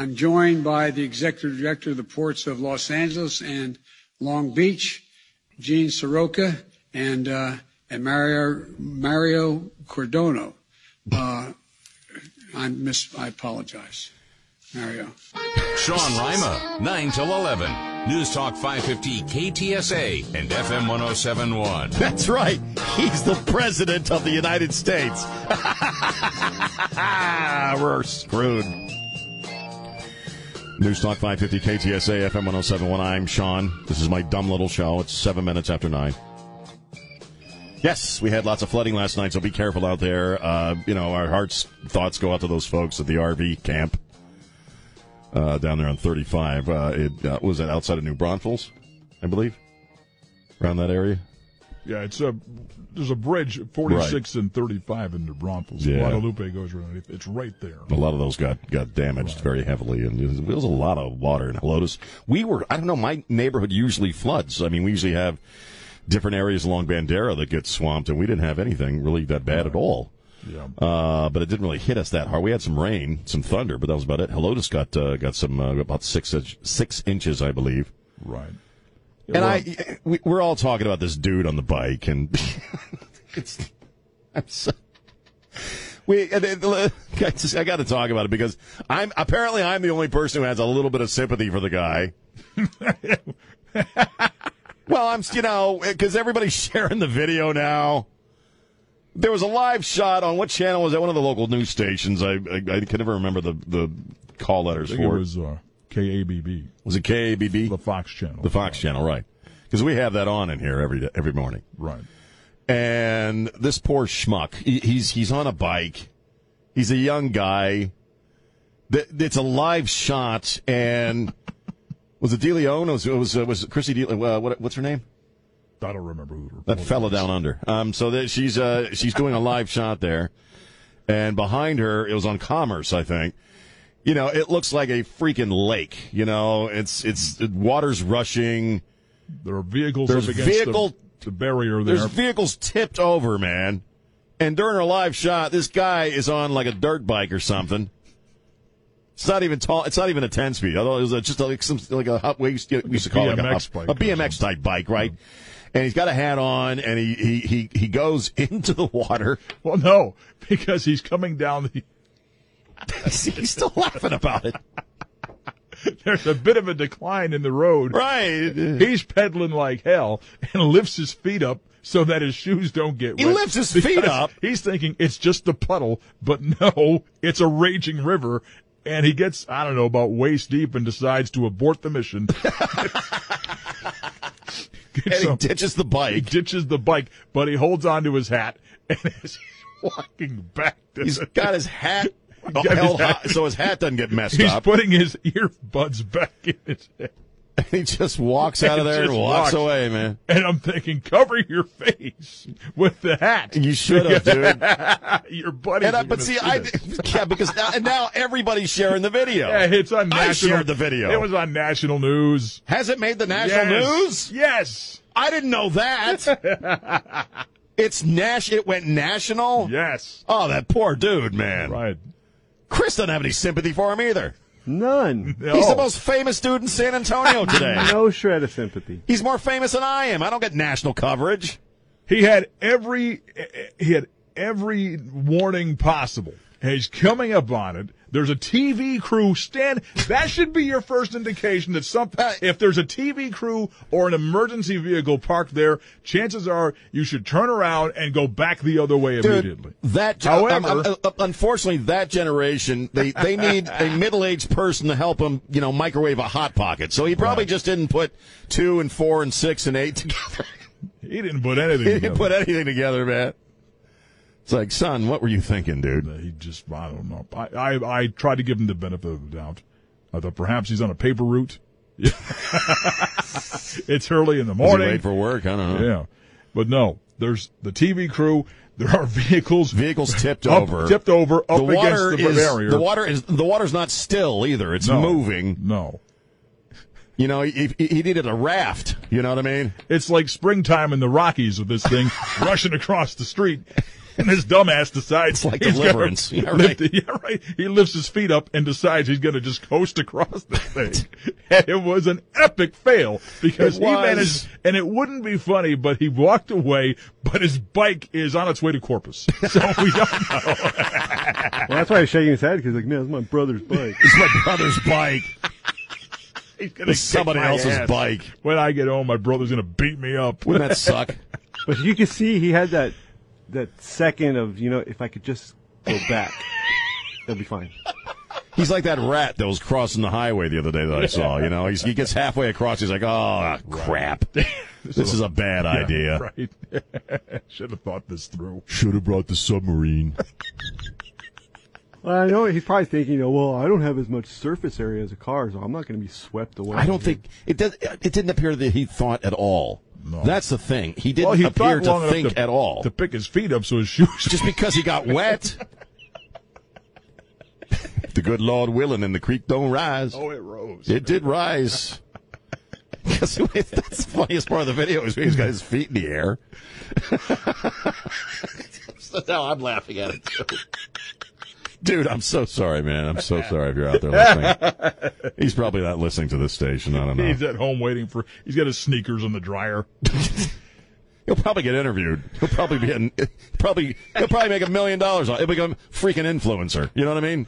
I'm joined by the executive director of the ports of Los Angeles and Long Beach, Gene Seroka, and, uh, and Mario, Mario Cordono. Uh, I miss, I apologize. Mario. Sean Rima, 9 till 11. News Talk 550 KTSA and FM 1071. That's right. He's the president of the United States. We're screwed. News Talk 550 KTSA FM 1071. I'm Sean. This is my dumb little show. It's seven minutes after nine. Yes, we had lots of flooding last night, so be careful out there. Uh, you know, our hearts, thoughts go out to those folks at the RV camp uh, down there on 35. Uh, it uh, was that outside of New Braunfels, I believe, around that area. Yeah, it's a there's a bridge 46 and 35 in New Braunfels. Yeah. Guadalupe goes right. It's right there. A lot of those got got damaged very heavily, and there was a lot of water in Helotes. We were, I don't know, my neighborhood usually floods. I mean, we usually have different areas along Bandera that get swamped, and we didn't have anything really that bad at all. Yeah. Uh, but it didn't really hit us that hard. We had some rain, some thunder, but that was about it. Helotes got uh, got some uh, about six inch, six inches, I believe. Right. And I, we, we're all talking about this dude on the bike, and it's, I'm so. We, I got to talk about it because I'm apparently I'm the only person who has a little bit of sympathy for the guy. well, I'm, you know, because everybody's sharing the video now. There was a live shot on what channel was that? One of the local news stations. I I, I can never remember the the call letters for it. was uh, KABB, Was it KABB? the Fox channel. The Fox channel, right? Because we have that on in here every day, every morning. Right. And this poor schmuck, he, he's he's on a bike. He's a young guy. It's a live shot, and was it DeLeon? Was it was was Chrissy? De, uh, what, what's her name? I don't remember who. That fella down under. Um, so that she's uh she's doing a live shot there, and behind her it was on Commerce, I think. You know, it looks like a freaking lake. You know, it's it's water's rushing. There are vehicles There's up against vehicle- the, the barrier there. There's vehicles tipped over, man. And during her live shot, this guy is on like a dirt bike or something. It's not even tall. It's not even a ten speed. Although it was a- just like some like a hot- we used to, we used to call it like a, BMX a, bike a BMX type bike, right? And he's got a hat on, and he he he he goes into the water. well, no, because he's coming down the. he's still laughing about it, There's a bit of a decline in the road. right? He's pedaling like hell and lifts his feet up so that his shoes don't get wet. He lifts his feet up? He's thinking it's just a puddle, but no, it's a raging river. And he gets, I don't know, about waist deep and decides to abort the mission. And he ditches the bike. he ditches the bike, but he holds onto his hat and as he's walking back to He's got his hat his held high, so his hat doesn't get messed he's up. He's putting his earbuds back in his head. And he just walks out of there and walks walks. away, man. And I'm thinking, cover your face with the hat. You should have, dude. your buddies. And I, are but gonna see, I yeah, because now, and now everybody's sharing the video. Yeah, it's on I shared the video. It was on national news. Has it made the national Yes. news? Yes. I didn't know that. it's Nash. It went national. Yes. Oh, that poor dude, man. Right. Chris doesn't have any sympathy for him either. None. No. He's the most famous dude in San Antonio today. No shred of sympathy. He's more famous than I am. I don't get national coverage. He had every he had every warning possible. And He's coming up on it. There's a TV crew stand. That should be your first indication that some. If there's a TV crew or an emergency vehicle parked there, chances are you should turn around and go back the other way immediately. That, However- um, um, unfortunately, that generation they they need a middle aged person to help them, you know, microwave a hot pocket. So he probably Right. just didn't put two and four and six and eight together. He didn't put anything. he didn't together. put anything together, man. It's like, son, what were you thinking, dude? He just, I don't know. I, I, I tried to give him the benefit of the doubt. I thought perhaps he's on a paper route. it's early in the morning. late for work? I don't know. Yeah. But no, there's the TV crew. There are vehicles Vehicles tipped up, over. tipped over, up the water against the is barrier. the water is the water's not still either. It's No. moving. No. You know, he he needed a raft. You know what I mean? It's like springtime in the Rockies with this thing rushing across the street. And this dumbass decides like he's Deliverance. Yeah, lift- right. yeah, right. He lifts his feet up and decides he's going to just coast across the thing. and it was an epic fail because he managed, and it wouldn't be funny, but he walked away, but his bike is on its way to Corpus. So we don't know. Well, that's why he's shaking his head because like, man, it's my brother's bike. It's my brother's bike. He's gonna It's somebody else's ass. bike. When I get home, my brother's going to beat me up. Wouldn't that suck? But you can see he had that that second of you know if I could just go back, that'd be fine. He's like that rat that was crossing the highway the other day that I saw. You know, He's, he gets halfway across. He's like, "Oh crap, this is a bad idea." Right. Should have thought this through. Should have brought the submarine. Well, I know he's probably thinking, you know, well, I don't have as much surface area as a car, so I'm not going to be swept away. I don't think it does. It didn't appear that he thought at all. That's the thing. He didn't Well, he appear to think to, at all. to pick his feet up so his shoes. Just because he got wet. the good Lord willing, and the creek don't rise. oh, it rose. It did rise. that's the funniest part of the video is he's got his feet in the air. so now I'm laughing at it too. Dude, I'm so sorry, man. I'm so sorry if you're out there listening. He's probably not listening to this station. I don't know. He's at home waiting for. He's got his sneakers in the dryer. He'll probably get interviewed. He'll probably be in, probably he'll probably make a million dollars. On it. He'll become a freaking influencer. You know what I mean?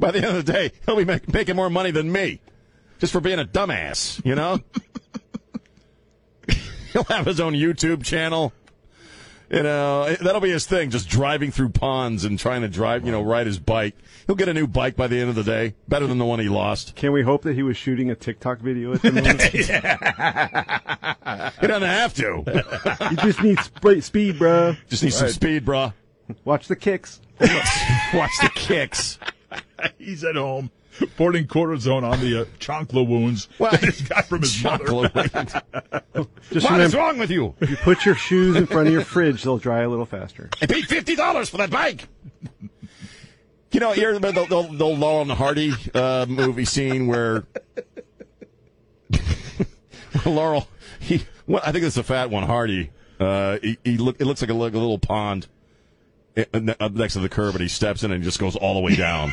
By the end of the day, he'll be make, making more money than me, just for being a dumbass. You know? he'll have his own YouTube channel. You know, that'll be his thing. Just driving through ponds and trying to drive, you know, ride his bike. He'll get a new bike by the end of the day, better than the one he lost. Can we hope that he was shooting a TikTok video at the moment? He doesn't have to. you just need sp- speed, bro. Just needs some speed, bruh. Watch the kicks. Watch the kicks. He's at home pouring cortisone on the uh, chancla wounds Well, that he's got from his mother. Just What is remember, wrong with you? if you put your shoes in front of your fridge, they'll dry a little faster. I paid fifty dollars for that bike. You know, you remember the, the, the Laurel and Hardy uh, movie scene where Laurel, he, well, I think it's a fat one, Hardy. Uh, he, he look, it looks like a, like a little pond eh, next to the curb, and he steps in and just goes all the way down.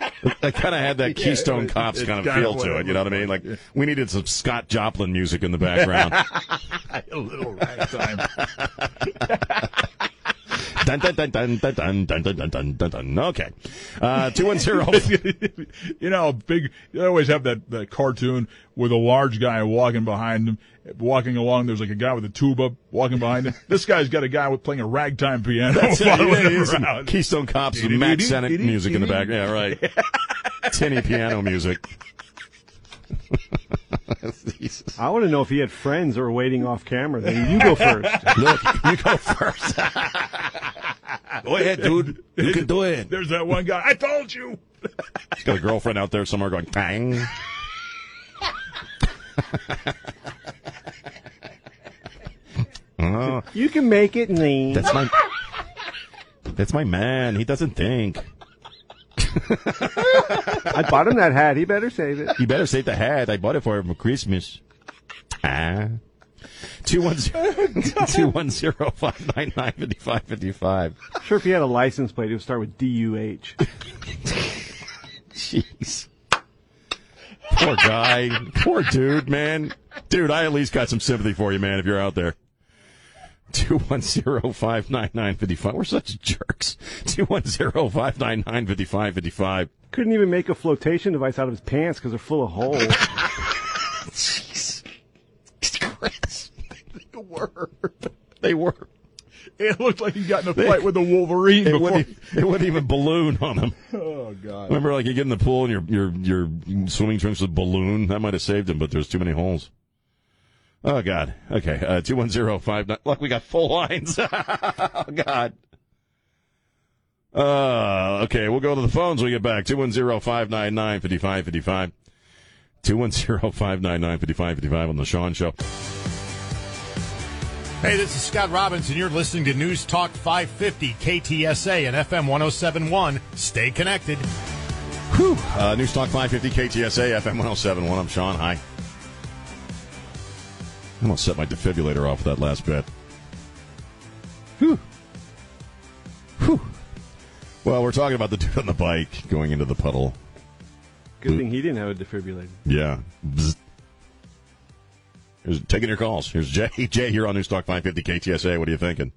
I kind of had that Keystone it- Cops kind of feel to it it. You know what I mean? Like we needed some Scott Joplin music in the background. a little ragtime. dun, dun, dun, dun, dun, dun, dun, dun, dun, dun, dun, dun. Okay, uh, two one zero. you know, big. They always have that, that cartoon with a large guy walking behind him, walking along. There's like a guy with a tuba walking behind him. This guy's got a guy with playing a ragtime piano That's it. Yeah, him yeah, some around. Keystone Cops, some Mack Sennett music in the back. Yeah, right. Tinny piano music. Jesus. I want to know if he had friends that were waiting off camera. Then you go first. Look, you go first. Go ahead, dude. You can do it. There's that one guy. I told you. He's got a girlfriend out there somewhere going, bang. oh, You can make it, Lee. that's my, that's my man. He doesn't think. I bought him that hat. He better save it. You better save the hat. I bought it for him for Christmas. Ah. 210-599-5555. Sure, if he had a license plate, it would start with D U H. Jeez. Poor guy. Poor dude, man. Dude, I at least got some sympathy for you, man, if you're out there. 210-599-55. We're such jerks. 210-599-5555. Couldn't even make a flotation device out of his pants because they're full of holes. Chris. They were. They were. It looked like he got in a fight with a Wolverine It before. wouldn't, it wouldn't even balloon on him. Oh God. Remember, like you get in the pool and your your your swimming trunks with balloon. That might have saved him, but there's too many holes. Oh God. Okay. Uh, two one zero five nine. Look, we got full lines. oh God. Uh, okay, we'll go to the phones when we get back. 210-599-5555. 210-599-5555 on the Sean Show. Hey, this is Scott Robinson. You're listening to News Talk 550 KTSA and FM 1071. Stay connected. Whew. Uh, News Talk 550 KTSA, FM 1071. I'm Sean. Hi. I'm going to set my defibrillator off with that last bit. Whew. Well, we're talking about the dude on the bike going into the puddle. Good thing he didn't have a defibrillator. Yeah. Bzz. Here's, taking your calls. Here's Jay. Jay here on News Talk 550 KTSA. What are you thinking?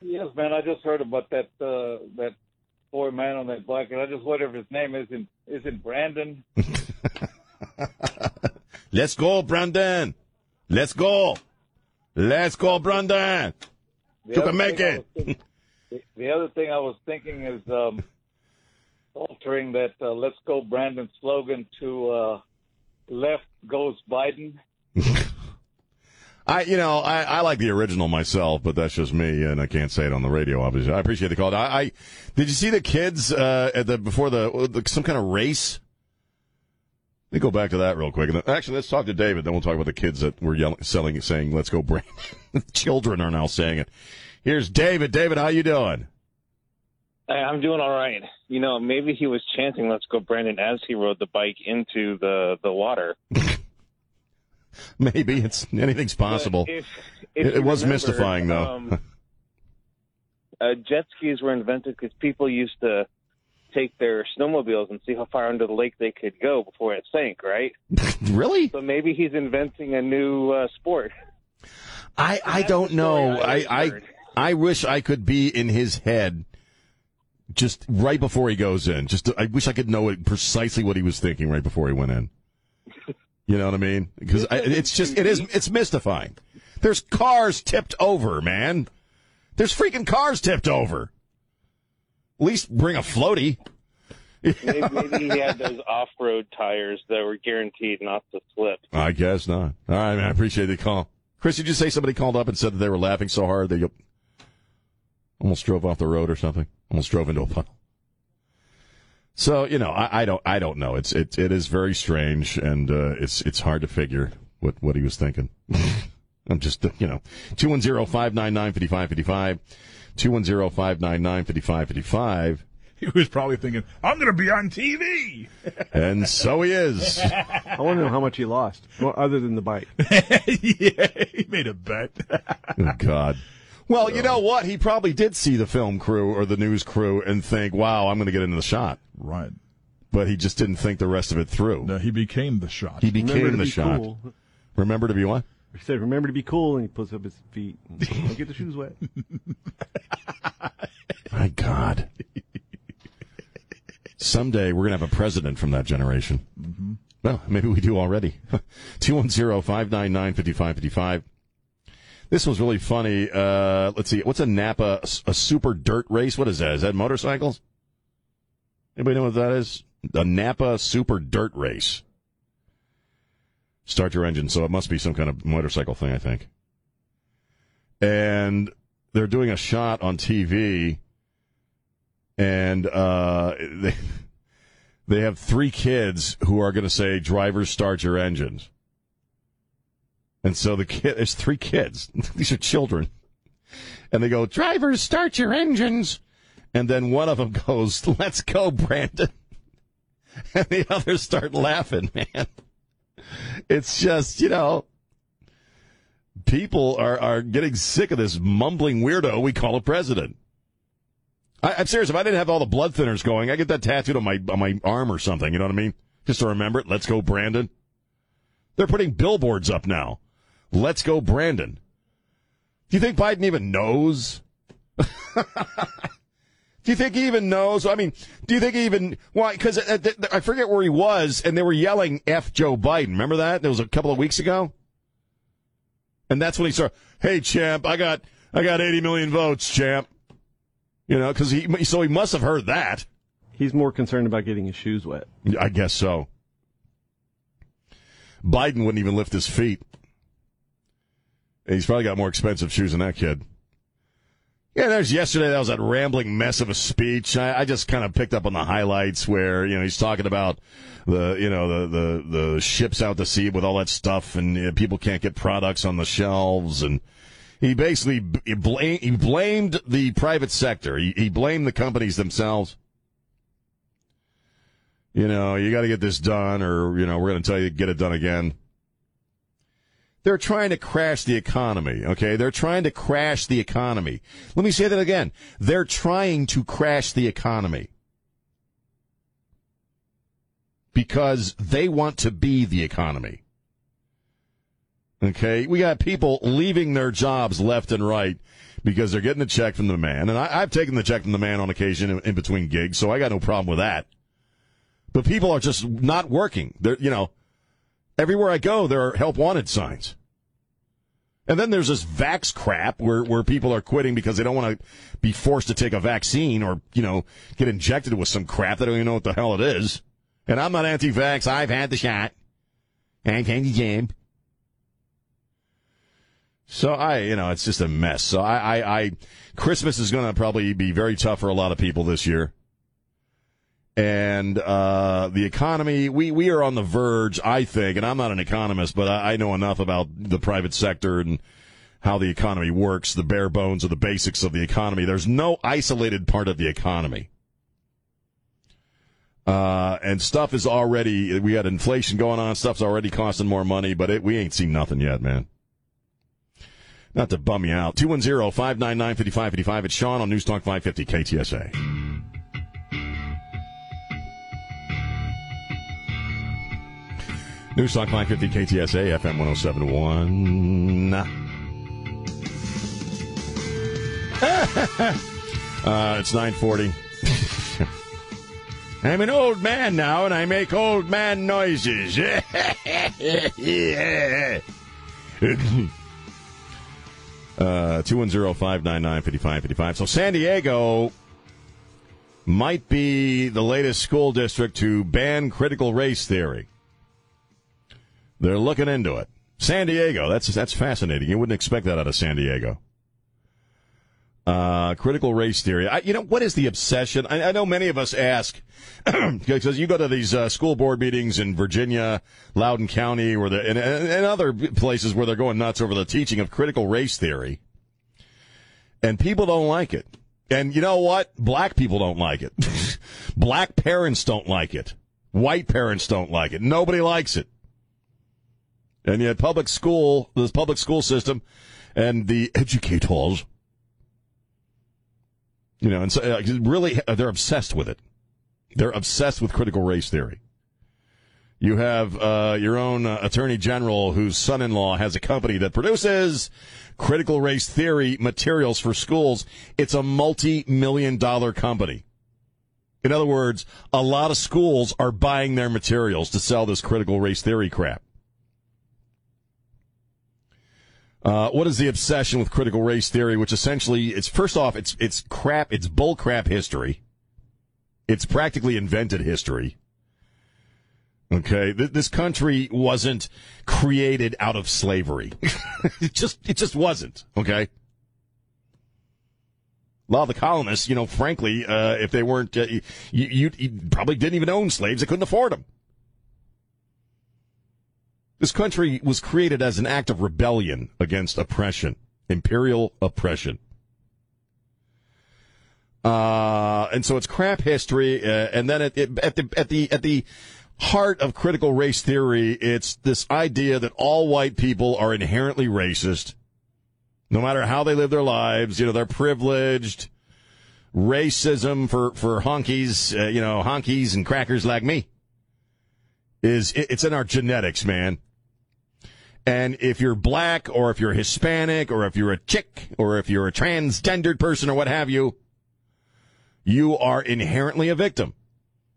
Yes, man. I just heard about that uh, that poor man on that bike, and I just wonder if his name isn't isn't Brandon. Let's go, Brandon. Let's go. Let's go, Brandon. The You other can make thing I it. was thinking- the- The other thing I was thinking is um, altering that uh, "Let's Go Brandon" slogan to uh, "Left Goes Biden." I, you know, I, I like the original myself, but that's just me, and I can't say it on the radio. Obviously, I appreciate the call. I, I did you see the kids uh, at the before the, the some kind of race? Let me go back to that real quick. Actually, let's talk to David. Then we'll talk about the kids that were yelling, selling, saying, "Let's go, Brandon." Children are now saying it. Here's David. David, how you doing? Hey, I'm doing all right. You know, maybe he was chanting "Let's go, Brandon" as he rode the bike into the the water. Maybe it's anything's possible. If, if It, it was remember, mystifying, though. Um, uh, jet skis were invented because people used to take their snowmobiles and see how far under the lake they could go before it sank, right? really? So maybe he's inventing a new uh, sport. I, I don't know. I I, I. I wish I could be in his head just right before he goes in. Just I wish I could know it, precisely what he was thinking right before he went in. You know what I mean? Because it's just it is it's mystifying. There's cars tipped over, man. There's freaking cars tipped over. At least bring a floaty. Maybe, maybe he had those off-road tires that were guaranteed not to slip. I guess not. All right, man. I appreciate the call. Chris, did you say somebody called up and said that they were laughing so hard they almost drove off the road or something? Almost drove into a puddle. So you know, I, I don't, I don't know. It's it, it is very strange, and uh, it's it's hard to figure what what he was thinking. I'm just, you know, two one zero five nine nine fifty five fifty five, two one zero five nine nine fifty five fifty five, He was probably thinking, "I'm going to be on TV." and so he is. I want to know how much he lost, well, other than the bike. yeah, he made a bet. Oh, God. Well, you know what? He probably did see the film crew or the news crew and think, "Wow, I'm going to get into the shot." right. But he just didn't think the rest of it through. No, he became the shot. He became to the be shot. cool. Remember to be what? He said, "Remember to be cool," and he puts up his feet. Don't get the shoes wet. My God. Someday we're going to have a president from that generation. Mm-hmm. Well, maybe we do already. 210-599-5555. This was really funny. Uh, let's see. What's a Napa, a super dirt race? What is that? Is that motorcycles? Anybody know what that is? A Napa super dirt race. Start your engine. So it must be some kind of motorcycle thing, I think. And they're doing a shot on TV and uh, they they have three kids who are going to say, "Drivers, start your engines." And so the kid, there's three kids. These are children, and they go, "Drivers, start your engines." And then one of them goes, "Let's go, Brandon," and the others start laughing. Man, it's just you know. People are, are getting sick of this mumbling weirdo we call a president. I, I'm serious. If I didn't have all the blood thinners going, I get that tattooed on my on my arm or something. You know what I mean? Just to remember it. Let's go, Brandon. They're putting billboards up now. Let's go, Brandon. Do you think Biden even knows? do you think he even knows? I mean, do you think he even why? Because uh, I forget where he was, and they were yelling "F Joe Biden." Remember that? That was a couple of weeks ago. And that's when he said, Hey, champ, I got I got 80 million votes, champ. You know, because he so he must have heard that. He's more concerned about getting his shoes wet. I guess so. Biden wouldn't even lift his feet. He's probably got more expensive shoes than that kid. Yeah, there's yesterday. That was that rambling mess of a speech. I, I just kind of picked up on the highlights where you know he's talking about the you know the the the ships out to sea with all that stuff, and you know, people can't get products on the shelves, and he basically he, he blamed the private sector. He, he blamed the companies themselves. You know, you got to get this done, or you know, we're going to tell you to get it done again. They're trying to crash the economy, okay? They're trying to crash the economy. Let me say that again. They're trying to crash the economy. Because they want to be the economy. Okay, we got people leaving their jobs left and right because they're getting the check from the man. And I, have taken the check from the man on occasion in, in between gigs, so I got no problem with that. But people are just not working. They're, you know, everywhere I go, there are help wanted signs. And then there's this vax crap where, where people are quitting because they don't want to be forced to take a vaccine or, you know, get injected with some crap. They don't even know what the hell it is. And I'm not anti-vax. I've had the shot. And candy jam. So I, you know, it's just a mess. So I, I, I Christmas is going to probably be very tough for a lot of people this year. And uh, the economy, we, we are on the verge, I think, and I'm not an economist, but I, I know enough about the private sector and how the economy works, the bare bones or the basics of the economy. There's no isolated part of the economy. Uh, and stuff is already, we had inflation going on, stuff's already costing more money, but it, we ain't seen nothing yet, man. Not to bum you out. 210 599 5555. It's Sean on News Talk 550 KTSA. News Talk 550 KTSA, FM 1071. uh, it's 940. I'm an old man now, and I make old man noises. Uh, 210-599-5555. So San Diego might be the latest school district to ban critical race theory. They're looking into it. San Diego, that's that's fascinating. You wouldn't expect that out of San Diego. Uh, critical race theory. I, you know, what is the obsession? I, I know many of us ask, because you go to these uh, school board meetings in Virginia, Loudoun County, or the, and, and other places where they're going nuts over the teaching of critical race theory. And people don't like it. And you know what? Black people don't like it. Black parents don't like it. White parents don't like it. Nobody likes it. And yet public school, the public school system and the educators you know, and so uh, really, uh, they're obsessed with it. They're obsessed with critical race theory. You have uh, your own uh, attorney general whose son-in-law has a company that produces critical race theory materials for schools. It's a multi-million dollar company. In other words, a lot of schools are buying their materials to sell this critical race theory crap. Uh, what is the obsession with critical race theory? Which essentially, it's first off, it's it's crap, it's bull crap history. It's practically invented history. Okay, Th- this country wasn't created out of slavery. it just it just wasn't. Okay. A lot of the colonists, you know, frankly, uh, if they weren't, uh, you, you, you probably didn't even own slaves. They couldn't afford them. This country was created as an act of rebellion against oppression, imperial oppression. Uh, and so it's crap history. Uh, and then at, at the at the at the heart of critical race theory, it's this idea that all white people are inherently racist, no matter how they live their lives. You know, they're privileged. Racism for for honkies, uh, you know, honkies and crackers like me is it, it's in our genetics, man. And if you're black or if you're Hispanic or if you're a chick or if you're a transgendered person or what have you, you are inherently a victim.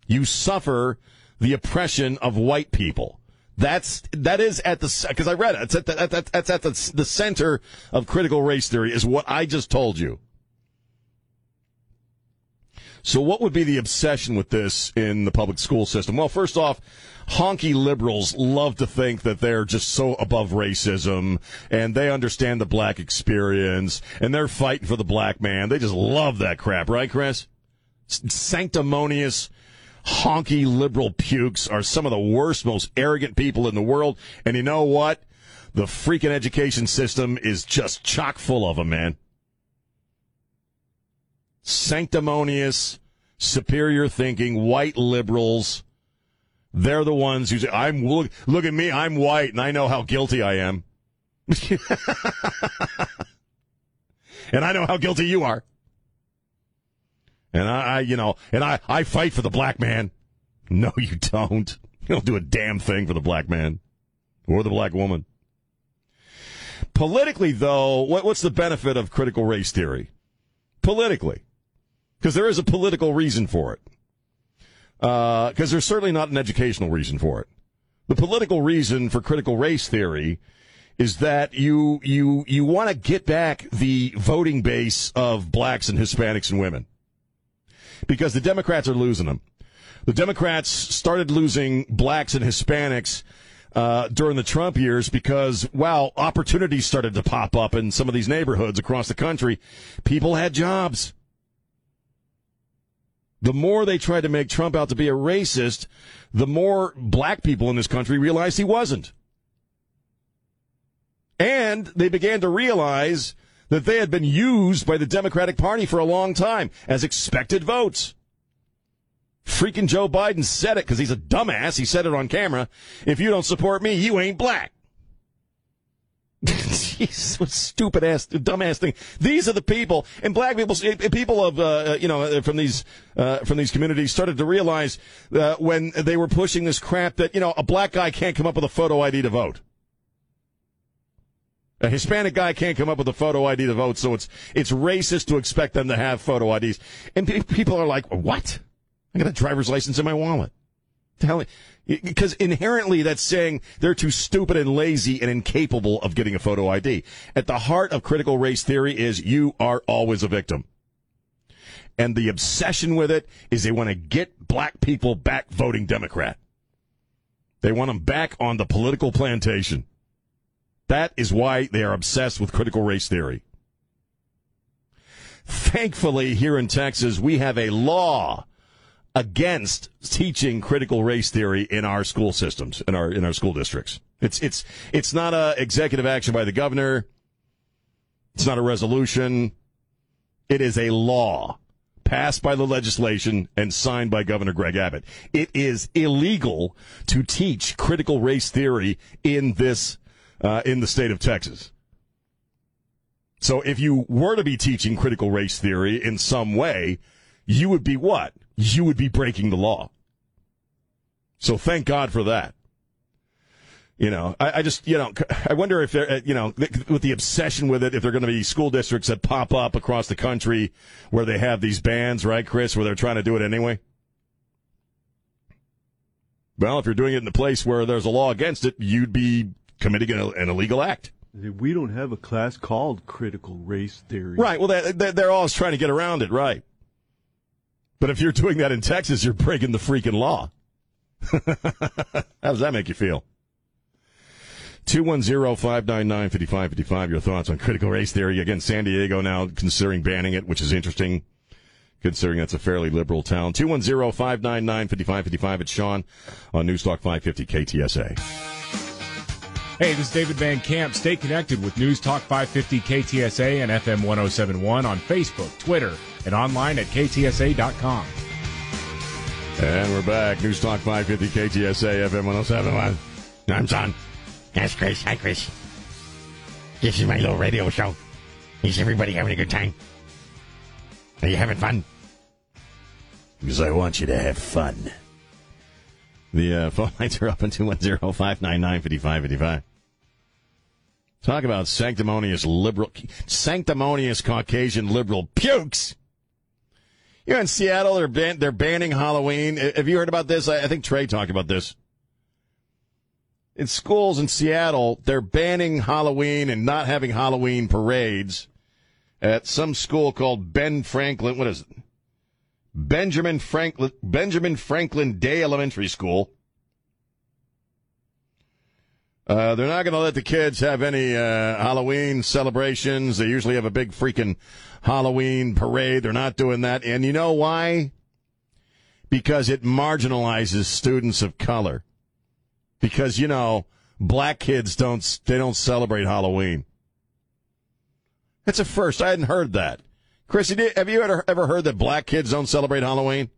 You suffer the oppression of white people. That's that is at the because I read it. It's at the, at, that's at the the center of critical race theory is what I just told you. So, what would be the obsession with this in the public school system? Well, first off, honky liberals love to think that they're just so above racism and they understand the black experience and they're fighting for the black man. They just love that crap, right, Chris? Sanctimonious honky liberal pukes are some of the worst, most arrogant people in the world. And you know what? The freaking education system is just chock full of them, man sanctimonious, superior thinking, white liberals. They're the ones who say, I'm, look, look at me, I'm white and I know how guilty I am. and I know how guilty you are. And I, I, you know, and I, I fight for the black man. No, you don't. You don't do a damn thing for the black man or the black woman. Politically, though, what, what's the benefit of critical race theory? Politically, because there is a political reason for it. Because uh, there's certainly not an educational reason for it. The political reason for critical race theory is that you you you want to get back the voting base of blacks and Hispanics and women because the Democrats are losing them. The Democrats started losing blacks and Hispanics uh, during the Trump years because, wow, opportunities started to pop up in some of these neighborhoods across the country. People had jobs. The more they tried to make Trump out to be a racist, the more black people in this country realized he wasn't. And they began to realize that they had been used by the Democratic Party for a long time as expected votes. Freaking Joe Biden said it because he's a dumbass. He said it on camera. If you don't support me, you ain't black. Jeez, what stupid ass, dumbass thing. These are the people, and black people, people of, uh, you know, from these, uh, from these communities started to realize, uh, when they were pushing this crap that, you know, a black guy can't come up with a photo ID to vote. A Hispanic guy can't come up with a photo ID to vote, so it's it's racist to expect them to have photo IDs. And people are like, "What? I got a driver's license in my wallet." Tell because inherently that's saying they're too stupid and lazy and incapable of getting a photo ID. At the heart of critical race theory is you are always a victim. And the obsession with it is they want to get black people back voting Democrat. They want them back on the political plantation. That is why they are obsessed with critical race theory. Thankfully, here in Texas, we have a law against teaching critical race theory in our school systems, in our in our school districts. It's it's it's not a executive action by the governor. It's not a resolution. It is a law passed by the legislation and signed by Governor Greg Abbott. It is illegal to teach critical race theory in this uh, in the state of Texas. So if you were to be teaching critical race theory in some way, you would be what? You would be breaking the law. So thank God for that. You know, I, I just, you know, I wonder if they're, uh, you know, with the obsession with it, if there are going to be school districts that pop up across the country where they have these bans, right, Chris, where they're trying to do it anyway. Well, if you're doing it in a place where there's a law against it, you'd be committing an, an illegal act. We don't have a class called critical race theory. Right. Well, they're, they're always trying to get around it, right? But if you're doing that in Texas, you're breaking the freaking law. How does that make you feel? 210-599-5555. Your thoughts on critical race theory. Again, San Diego now considering banning it, which is interesting considering that's a fairly liberal town. 210-599-5555. It's Sean on Newstalk 550 KTSA. Hey, this is David Van Camp. Stay connected with News Talk 550 KTSA and FM 1071 on Facebook, Twitter, and online at ktsa.com. And we're back. News Talk 550 KTSA FM 1071. I'm John. That's Chris. Hi, Chris. This is my little radio show. Is everybody having a good time? Are you having fun? Because I want you to have fun. The uh, phone lines are up on 210 599 5555. Talk about sanctimonious liberal, sanctimonious Caucasian liberal pukes. Here in Seattle, they're ban- they're banning Halloween. Have you heard about this? I, I think Trey talked about this. In schools in Seattle, they're banning Halloween and not having Halloween parades at some school called Ben Franklin. What is it? Benjamin Franklin Benjamin Franklin Day Elementary School. Uh, they're not going to let the kids have any uh, Halloween celebrations. They usually have a big freaking Halloween parade. They're not doing that. And you know why? Because it marginalizes students of color. Because, you know, black kids don't, they don't celebrate Halloween. That's a first. I hadn't heard that. Chrissy, have you ever, ever heard that black kids don't celebrate Halloween?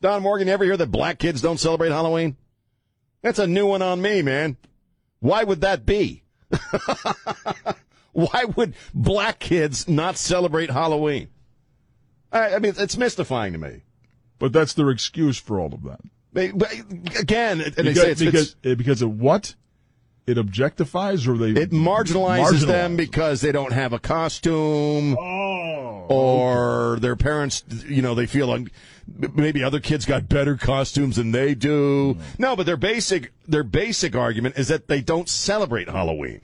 Don Morgan, you ever hear that black kids don't celebrate Halloween? That's a new one on me, man. Why would that be? Why would black kids not celebrate Halloween? I, I mean, it's mystifying to me. But that's their excuse for all of that. They- but again, and they say it's, because, it's- because of what? It objectifies or they it marginalizes them because they don't have a costume. Oh, or their parents, you know, they feel like maybe other kids got better costumes than they do. No, but their basic their basic argument is that they don't celebrate Halloween,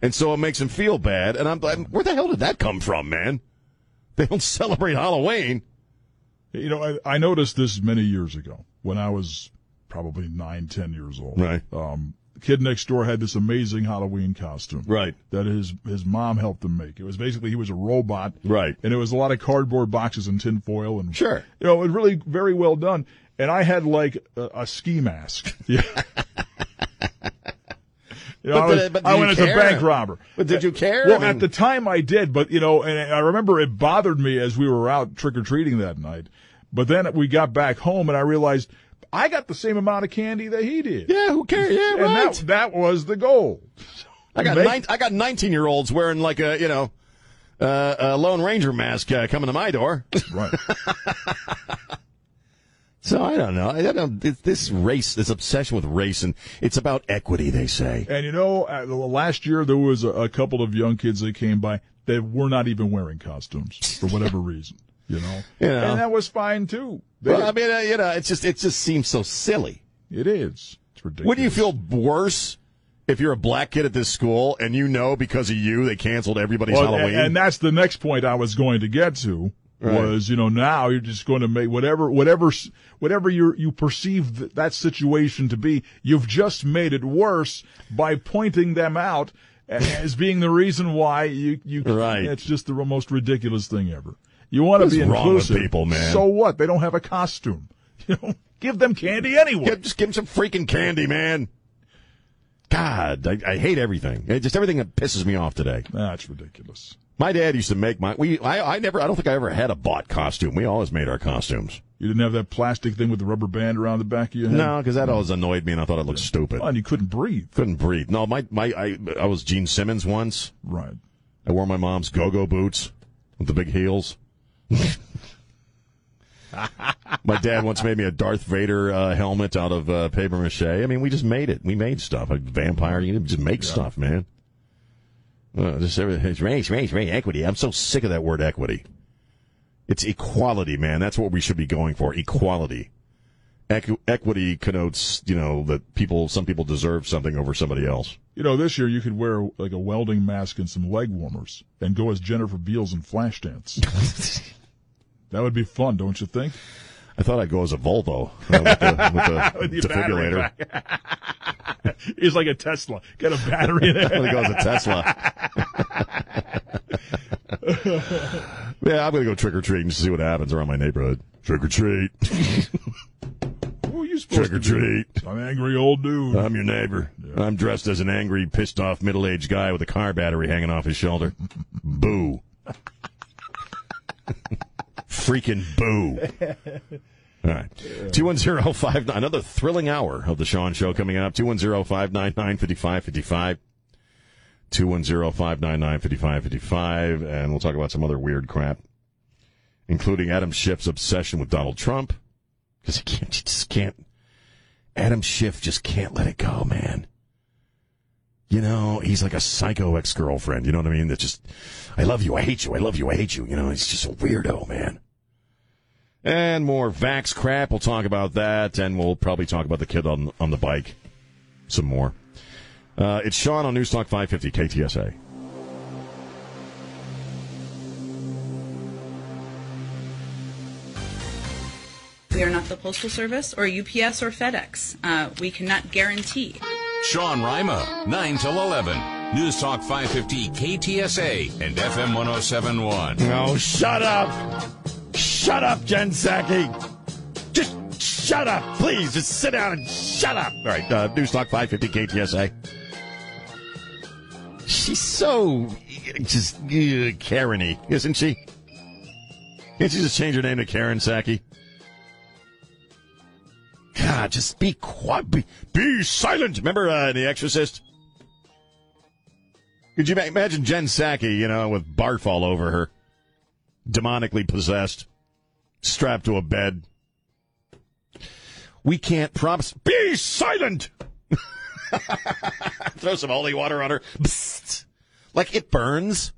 and so it makes them feel bad. And I'm like, where the hell did that come from, man? They don't celebrate Halloween. You know, I, I noticed this many years ago when I was probably nine, ten years old. Right. Um, kid next door had this amazing Halloween costume. Right. That his his mom helped him make. It was basically he was a robot. Right. And it was a lot of cardboard boxes and tin foil and Sure. You know, it was really very well done. And I had like a, a ski mask. Yeah. You know, But I, was- did but I went as a bank robber. But did you care? Well, I mean- at the time I did, but you know, and I remember it bothered me as we were out trick or treating that night. But then we got back home and I realized I got the same amount of candy that he did. Yeah, who cares? Yeah, and right. that, that was the goal. I got nine, I got 19 year olds wearing like a you know uh, a Lone Ranger mask uh, coming to my door. Right. So I don't know. I don't. This- race, this obsession with race, and it's about equity. They say. And you know, last year there was a, a couple of young kids that came by that were not even wearing costumes for whatever reason. You know, You know. and that was fine too. They- Well, I mean, uh, you know, it's just it just seems so silly. it is. It's ridiculous. Wouldn't you feel worse if you're a black kid at this school and you know because of you they canceled everybody's Well, Halloween? and, and that's the next point I was going to get to. Right. Was you know now you're just going to make whatever whatever whatever you you perceive th- that situation to be you've just made it worse by pointing them out as being the reason why you you Right. it's just the most ridiculous thing ever. You want to be wrong with inclusive, people, man? So what? They don't have a costume. You know, give them candy anyway. Give- just give them some freaking candy, man. God, I, I hate everything. It, just everything that pisses me off today. That's ridiculous. My dad used to make my. We, I, I never. I don't think I ever had a bought costume. We always made our costumes. You didn't have that plastic thing with the rubber band around the back of your head. No, because that always annoyed me, and I thought it looked stupid. Well, and you couldn't breathe. Couldn't breathe. No, my my I, I was Gene Simmons once. Right. I wore my mom's go-go boots with the big heels. My dad once made me a Darth Vader uh, helmet out of uh, paper mache. I mean, we just made it. We made stuff. A vampire, you just make stuff, man. Uh, just everything. It's race, race, race, equity. I'm so sick of that word equity. It's equality, man. That's what we should be going for. Equality. Equ- equity connotes, you know, that people, some people deserve something over somebody else. You know, this year you could wear like a welding mask and some leg warmers and go as Jennifer Beals in Flashdance. that would be fun, don't you think? I thought I'd go as a Volvo uh, with the, with the With defibrillator. It's like a Tesla. Got a battery in I'm gonna go as a Tesla. yeah, I'm gonna go trick or treating to see what happens around my neighborhood. Trick or treat, Who are you supposed trick or be? treat. An angry old dude. I'm your neighbor. I'm dressed as an angry, pissed off, middle aged guy with a car battery hanging off his shoulder. Boo. Freaking boo. All right. 21059. Another thrilling hour of the Sean Show coming up. 210 599 5555. 210 599 5555. And we'll talk about some other weird crap, including Adam Schiff's obsession with Donald Trump. Because he can't, he just can't. Adam Schiff just can't let it go, man. You know, he's like a psycho ex girlfriend. You know what I mean? That's just, I love you, I hate you, I love you, I hate you. You know, he's just a weirdo, man. And more Vax crap. We'll talk about that, and we'll probably talk about the kid on on the bike some more. Uh, it's Sean on News Talk 550 KTSA. We are not the Postal Service or UPS or FedEx. Uh, we cannot guarantee. Sean Rima, 9 till 11. News Talk 550 KTSA and FM 1071. Oh, shut up! Shut up, Jen Psaki! Just shut up, please. Just sit down and shut up. All right, uh, News Talk 550 KTSA. She's so just uh, Karen-y, isn't she? Can't she just change her name to Karen Psaki? God, just be quiet. Be, be silent. Remember uh, The Exorcist? Could you imagine Jen Psaki, you know, with barf all over her, demonically possessed, strapped to a bed? We can't promise. Be silent! Throw some holy water on her. Psst. Like it burns.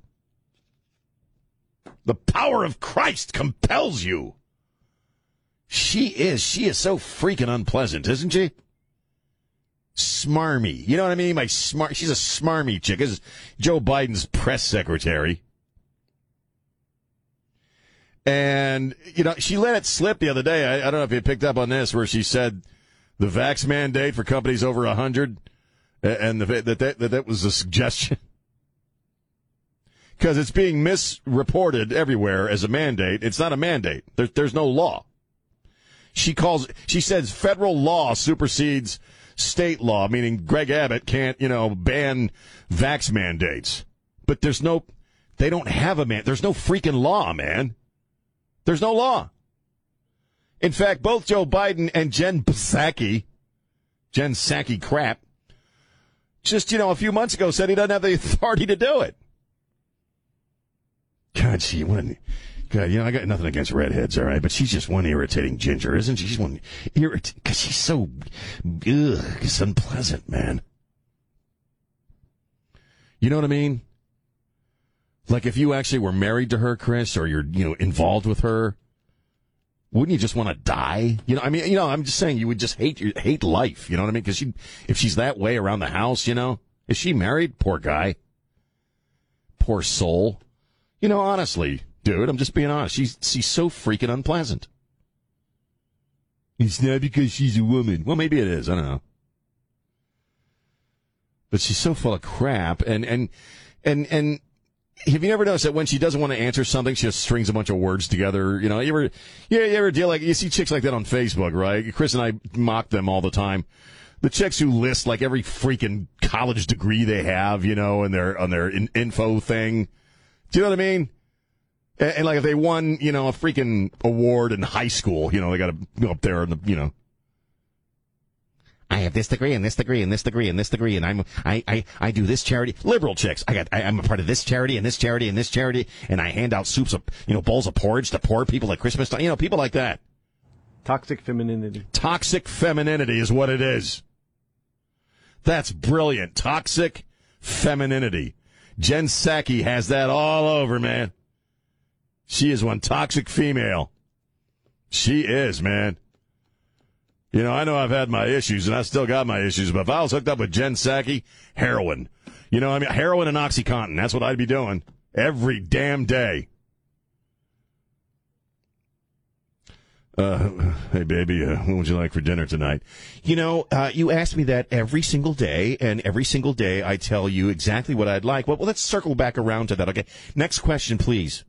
The power of Christ compels you. She is. She is so freaking unpleasant, isn't she? Smarmy. You know what I mean? My smart. She's a smarmy chick. This is Joe Biden's press secretary. And, you know, she let it slip the other day. I, I don't know if you picked up on this, where she said the vax mandate for companies over 100 and the, that, that, that that was a suggestion. Because it's being misreported everywhere as a mandate. It's not a mandate. There, there's no law. She calls, she says federal law supersedes state law, meaning Greg Abbott can't, you know, ban vax mandates. But there's no, they don't have a man, there's no freaking law, man. There's no law. In fact, both Joe Biden and Jen Psaki, Jen Psaki crap, just, you know, a few months ago said he doesn't have the authority to do it. God, she one. God, you know, I got nothing against redheads, all right, but she's just one irritating ginger, isn't she? She's one irritating because she's so, ugh, it's unpleasant, man. You know what I mean? Like if you actually were married to her, Chris, or you're, you know, involved with her, wouldn't you just want to die? You know, I mean, you know, I'm just saying you would just hate your, hate life. You know what I mean? Because she, if she's that way around the house, you know, is she married? Poor guy. Poor soul. You know, honestly, dude, I'm just being honest. She's she's so freaking unpleasant. It's not because she's a woman. Well, maybe it is. I don't know. But she's so full of crap, and and and and have you ever noticed that when she doesn't want to answer something, she just strings a bunch of words together? You know, you ever, you, you ever deal like you see chicks like that on Facebook, right? Chris and I mock them all the time. The chicks who list like every freaking college degree they have, you know, and their on their in, info thing. Do you know what I mean? And, and, like if they won, you know, a freaking award in high school, you know, they got to go up there and you know. I have this degree and this degree and this degree and this degree and I'm I I, I do this charity. Liberal chicks. I got I, am a part of this charity and this charity and this charity and I hand out soups of you know bowls of porridge to poor people at Christmas time. You know people like that. Toxic femininity. Toxic femininity is what it is. That's brilliant. Toxic femininity. Jen Psaki has that all over, man. She is one toxic female. She is, man. You know, I know I've had my issues and I still got my issues, but if I was hooked up with Jen Psaki, heroin. You know, I mean, heroin and Oxycontin. That's what I'd be doing every damn day. Uh, hey baby, uh, what would you like for dinner tonight? You know, uh, you ask me that every single day, and every single day I tell you exactly what I'd like. Well, well let's circle back around to that. Okay, next question, please.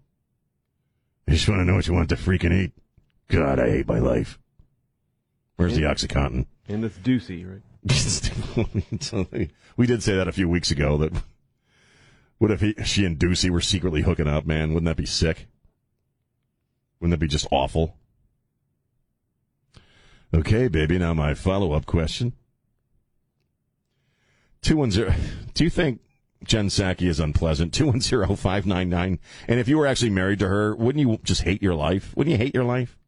I just want to know what you want to freaking eat. God, I hate my life. Where's the OxyContin? And it's Ducey, right? we did say that a few weeks ago. That what if he, she and Ducey were secretly hooking up? Man, wouldn't that be sick? Wouldn't that be just awful? Okay, baby. Now my follow up question. Two one zero. Do you think Jen Psaki is unpleasant? Two one zero five nine nine. And if you were actually married to her, wouldn't you just hate your life? Wouldn't you hate your life?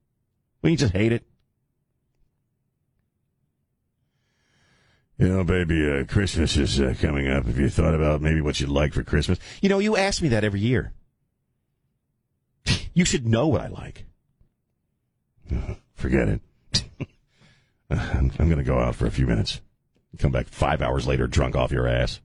Wouldn't you just hate it? You know, baby, uh, Christmas is uh, coming up. Have you thought about maybe what you'd like for Christmas? You know, you ask me that every year. You should know what I like. Forget it. I'm, I'm going to go out for a few minutes. Come back five hours later, drunk off your ass.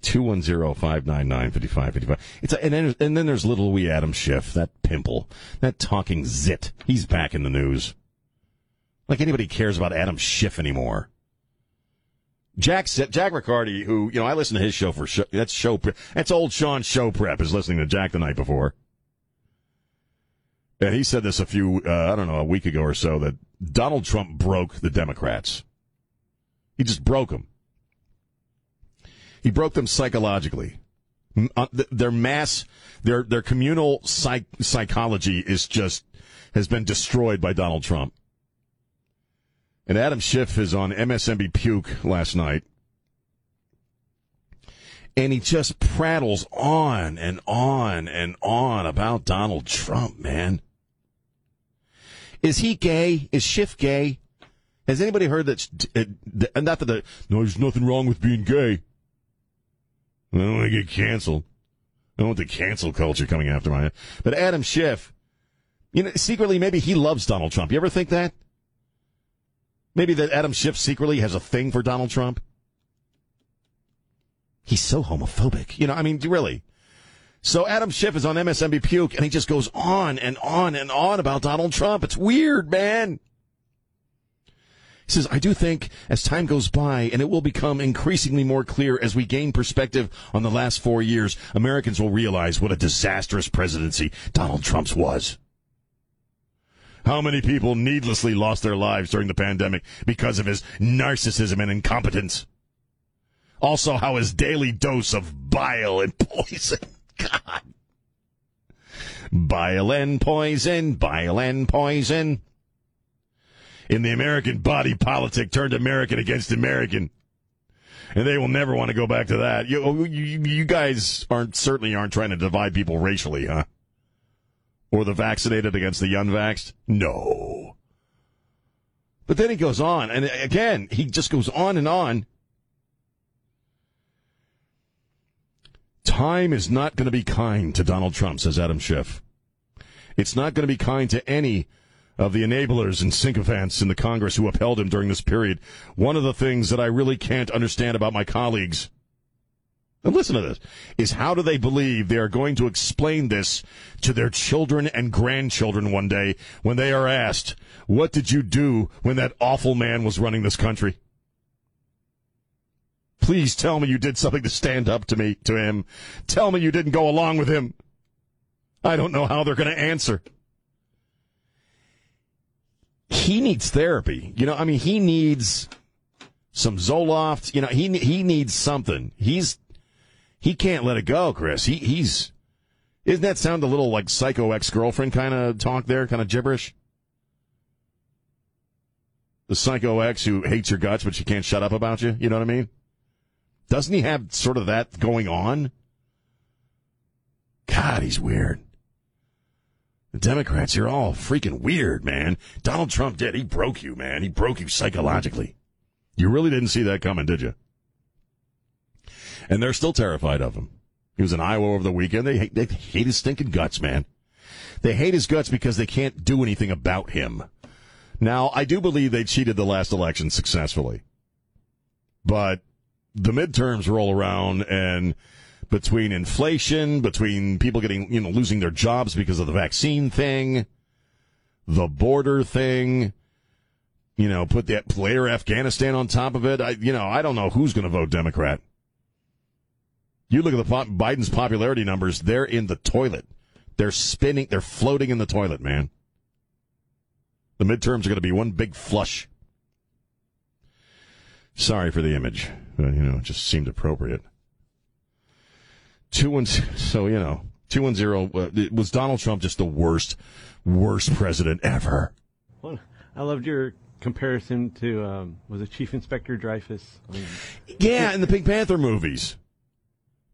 Two one zero five nine nine fifty five fifty five. It's a, and then and then there's little wee Adam Schiff, that pimple, that talking zit. He's back in the news. Like anybody cares about Adam Schiff anymore. Jack Jack Riccardi, who you know, I listen to his show for show, that's show that's old Sean show prep is listening to Jack the night before, and he said this a few uh, I don't know a week ago or so that Donald Trump broke the Democrats. He just broke them. He broke them psychologically. Uh, their mass, their their communal psych, psychology is just has been destroyed by Donald Trump. And Adam Schiff is on MSNBC Puke last night. And he just prattles on and on and on about Donald Trump, man. Is he gay? Is Schiff gay? Has anybody heard that? Uh, not that the no, there's nothing wrong with being gay. I don't want to get canceled. I don't want the cancel culture coming after my head. But Adam Schiff, you know, secretly maybe he loves Donald Trump. You ever think that? Maybe that Adam Schiff secretly has a thing for Donald Trump. He's so homophobic. You know, I mean, really. So Adam Schiff is on MSNBC Puke, and he just goes on and on and on about Donald Trump. It's weird, man. He says, I do think as time goes by and it will become increasingly more clear as we gain perspective on the last four years, Americans will realize what a disastrous presidency Donald Trump's was. How many people needlessly lost their lives during the pandemic because of his narcissism and incompetence? Also, how his daily dose of bile and poison. God. Bile and poison, bile and poison in the American body politic turned American against American. And they will never want to go back to that. You, you, you guys aren't certainly aren't trying to divide people racially, huh? Or the vaccinated against the unvaxxed? No. But then he goes on, and again, he just goes on and on. Time is not going to be kind to Donald Trump, says Adam Schiff. It's not going to be kind to any of the enablers and sycophants in the Congress who upheld him during this period. One of the things that I really can't understand about my colleagues, and listen to this, is how do they believe they are going to explain this to their children and grandchildren one day when they are asked, what did you do when that awful man was running this country? Please tell me you did something to stand up to me, to him. Tell me you didn't go along with him. I don't know how they're going to answer he needs therapy. You know, I mean, he needs some Zoloft. You know, he he needs something. He's he can't let it go, Chris. He he's isn't that sound a little like psycho ex girlfriend kind of talk there, kind of gibberish? The psycho ex who hates your guts, but she can't shut up about you. You know what I mean? Doesn't he have sort of that going on? God, he's weird. The Democrats, you're all freaking weird, man. Donald Trump did. He broke you, man. He broke you psychologically. You really didn't see that coming, did you? And they're still terrified of him. He was in Iowa over the weekend. They hate, they hate his stinking guts, man. They hate his guts because they can't do anything about him. Now, I do believe they cheated the last election successfully. But the midterms roll around and between inflation, between people getting, you know, losing their jobs because of the vaccine thing, the border thing, you know, put that player Afghanistan on top of it. I, you know, I don't know who's going to vote Democrat. You look at the Biden's popularity numbers; they're in the toilet. They're spinning. They're floating in the toilet, man. The midterms are going to be one big flush. Sorry for the image, but you know, it just seemed appropriate. Two and so you know two and zero. Uh, was Donald Trump just the worst, worst president ever? Well, I loved your comparison to um, was it Chief Inspector Dreyfus? I mean, yeah, in the Pink Panther movies.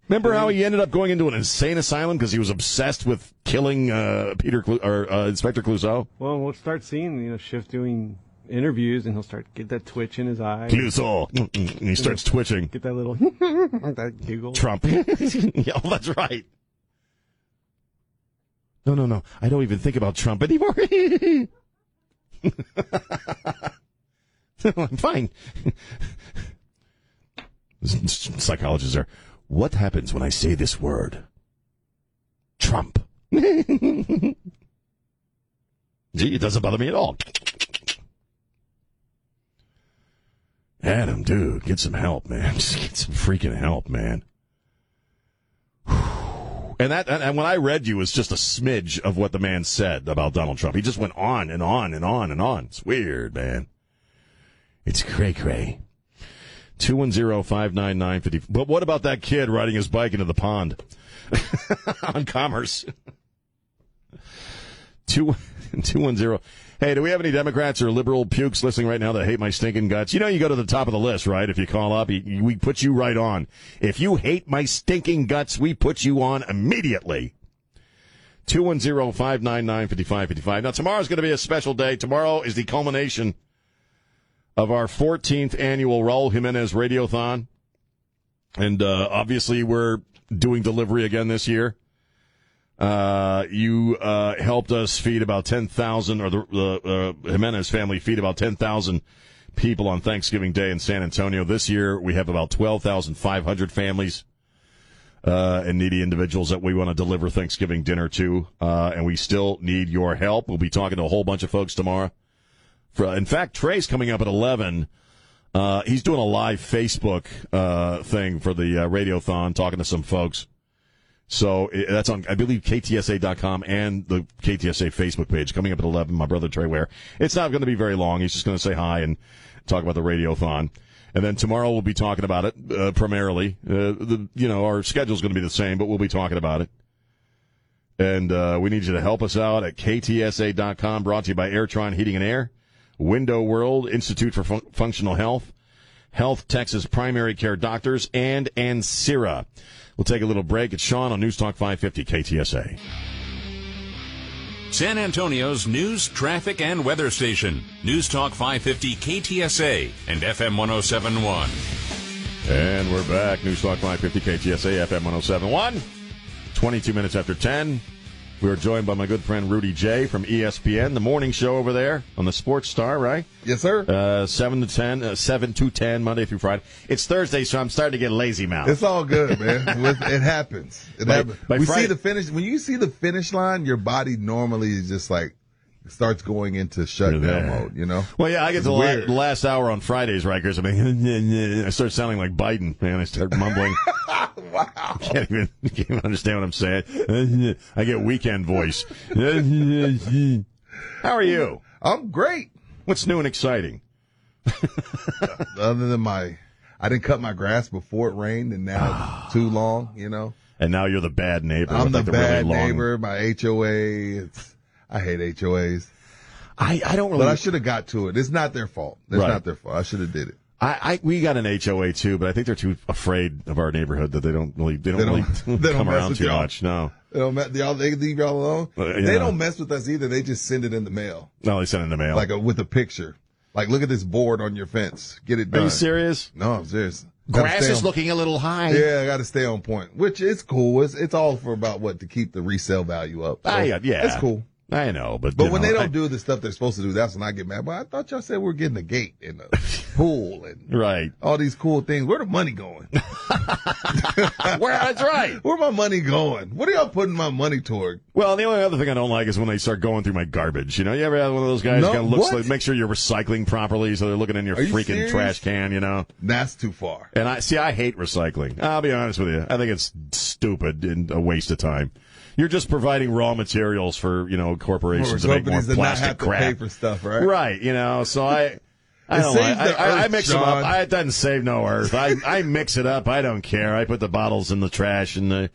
Remember how he ended up going into an insane asylum because he was obsessed with killing uh, Peter Clu- or uh, Inspector Clouseau? Well, we'll start seeing you know Schiff doing interviews, and he'll start get that twitch in his eye. Clouseau, and he starts twitching. Get that little that giggle. Trump. yeah, oh, that's right. No, no, no. I don't even think about Trump anymore. I'm fine. Psychologists are. What happens when I say this word? Trump. Gee, it doesn't bother me at all. Adam, dude, get some help, man. Just get some freaking help, man. And that, and when I read you, was just a smidge of what the man said about Donald Trump. He just went on and on and on and on. It's weird, man. It's cray cray. 210 But what about that kid riding his bike into the pond on Commerce? 210. Hey, do we have any Democrats or liberal pukes listening right now that hate my stinking guts? You know, you go to the top of the list, right? If you call up, we put you right on. If you hate my stinking guts, we put you on immediately. 210-599-5555. Now, tomorrow's going to be a special day. Tomorrow is the culmination of our 14th annual Raul Jimenez Radiothon. And uh, obviously, we're doing delivery again this year. Uh, you uh, helped us feed about 10,000, or the uh, Jimenez family feed about 10,000 people on Thanksgiving Day in San Antonio. This year, we have about 12,500 families uh, and needy individuals that we want to deliver Thanksgiving dinner to, uh, and we still need your help. We'll be talking to a whole bunch of folks tomorrow. For, in fact, Trey's coming up at 11. Uh, he's doing a live Facebook uh, thing for the uh, Radiothon, talking to some folks. So that's on, I believe, KTSA.com and the KTSA Facebook page. Coming up at 11, my brother Trey Ware. It's not going to be very long. He's just going to say hi and talk about the Radiothon. And then tomorrow we'll be talking about it uh, primarily. Uh, the you know our schedule's going to be the same, but we'll be talking about it. And uh, we need you to help us out at ktsa.com. Brought to you by Airtron Heating and Air, Window World Institute for Fun- Functional Health, Health Texas Primary Care Doctors, and Ancira. We'll take a little break. It's Sean on News Talk 550 KTSA. San Antonio's news, traffic, and weather station. News Talk 550 KTSA and FM 1071. And we're back. News Talk 550 KTSA FM 1071. 22 minutes after 10. We are joined by my good friend Rudy J from ESPN, the morning show over there on the Sports Star, right? Yes, sir. Uh, 7 to 10, uh, 7 to 10, Monday through Friday. It's Thursday, so I'm starting to get lazy mouth. It's all good, man. It happens. It By- happens. by we Friday- see the finish. When you see the finish line, your body normally is just like starts going into shutdown there. mode. You know. Well, yeah, I get It's to the la- last hour on Fridays, Rikers. I mean, I start sounding like Biden, man. I start mumbling. wow. Can't even, can't even understand what I'm saying. I get weekend voice. How are you? I'm great. What's new and exciting? Other than my, I didn't cut my grass before it rained, and now it's too long. You know. And now you're the bad neighbor. I'm the like, bad really long- neighbor. My HOA. It's, I hate HOAs. I, I don't really. But I should have got to it. It's not their fault. It's Right. not their fault. I should have did it. I, I we got an HOA too, but I think they're too afraid of our neighborhood that they don't really they don't, They don't- really they don't come around too y'all. much. No, They don't mess, y'all, they leave y'all alone. Uh, They yeah. don't mess with us either. They just send it in the mail, no, they send it in the mail. like a, with a picture. Like, look at this board on your fence. Get it done. Are you serious? No, I'm serious. Grass is on- looking a little high. Yeah, I got to stay on point, which is cool. It's it's all for about what to keep the resale value up. So Ah, yeah, yeah. it's cool. I know, but But when know, they don't I- do the stuff they're supposed to do, that's when I get mad. But I thought y'all said we are getting a gate and a pool and right, all these cool things. Where the money going? Where that's right. Where my money going? What are y'all putting my money toward? Well, the only other thing I don't like is when they start going through my garbage. You know, you ever have one of those guys No, kind of looks like make sure you're recycling properly, so they're looking in your Are freaking serious? trash can. You know, That's too far. and I see. I hate recycling. I'll be honest with you. I think it's stupid and a waste of time. You're just providing raw materials for you know corporations to make more plastic crap. stuff, right? Right. You know, so I. I don't like, I, I, mix them up. I, it doesn't save no earth. I, I mix it up. I don't care. I put the bottles in the trash and the,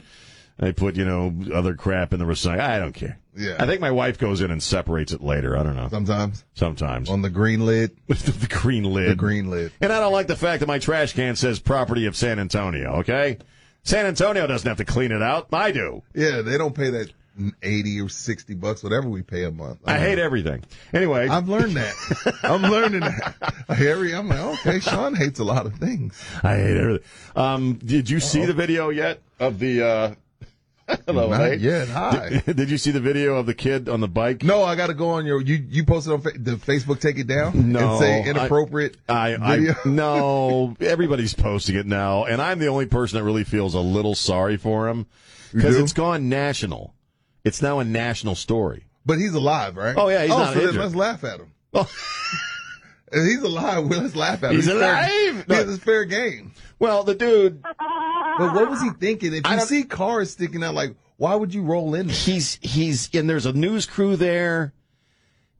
I put, you know, other crap in the recycle. I don't care. Yeah. I think my wife goes in and separates it later. I don't know. Sometimes Sometimes. on the green lid. the green lid. The green lid. And I don't like the fact that my trash can says property of San Antonio, okay? San Antonio doesn't have to clean it out. I do. Yeah, they don't pay that eighty or sixty bucks, whatever we pay a month. I hate everything. Anyway. I've learned that. I'm learning that. Harry, I'm like, okay, Sean hates a lot of things. I hate everything. Um, did you see the video yet of the, uh, hello, Not hey? yet. Hi. Did, did you see the video of the kid on the bike? No, I got to go on your. You you posted on fa- the Facebook. Take it down. No, and say inappropriate I, I, video. no, everybody's posting it now, and I'm the only person that really feels a little sorry for him because it's gone national. It's now a national story. but he's alive, right? Oh, yeah, he's oh, not so then injured. let's laugh at him. Oh. He's alive. Well, let's laugh at him. He's fair- alive? Yeah, it's fair game. Well, the dude, But what was he thinking? If you see cars sticking out, like, why would you roll in? there? he's he's and there's a news crew there.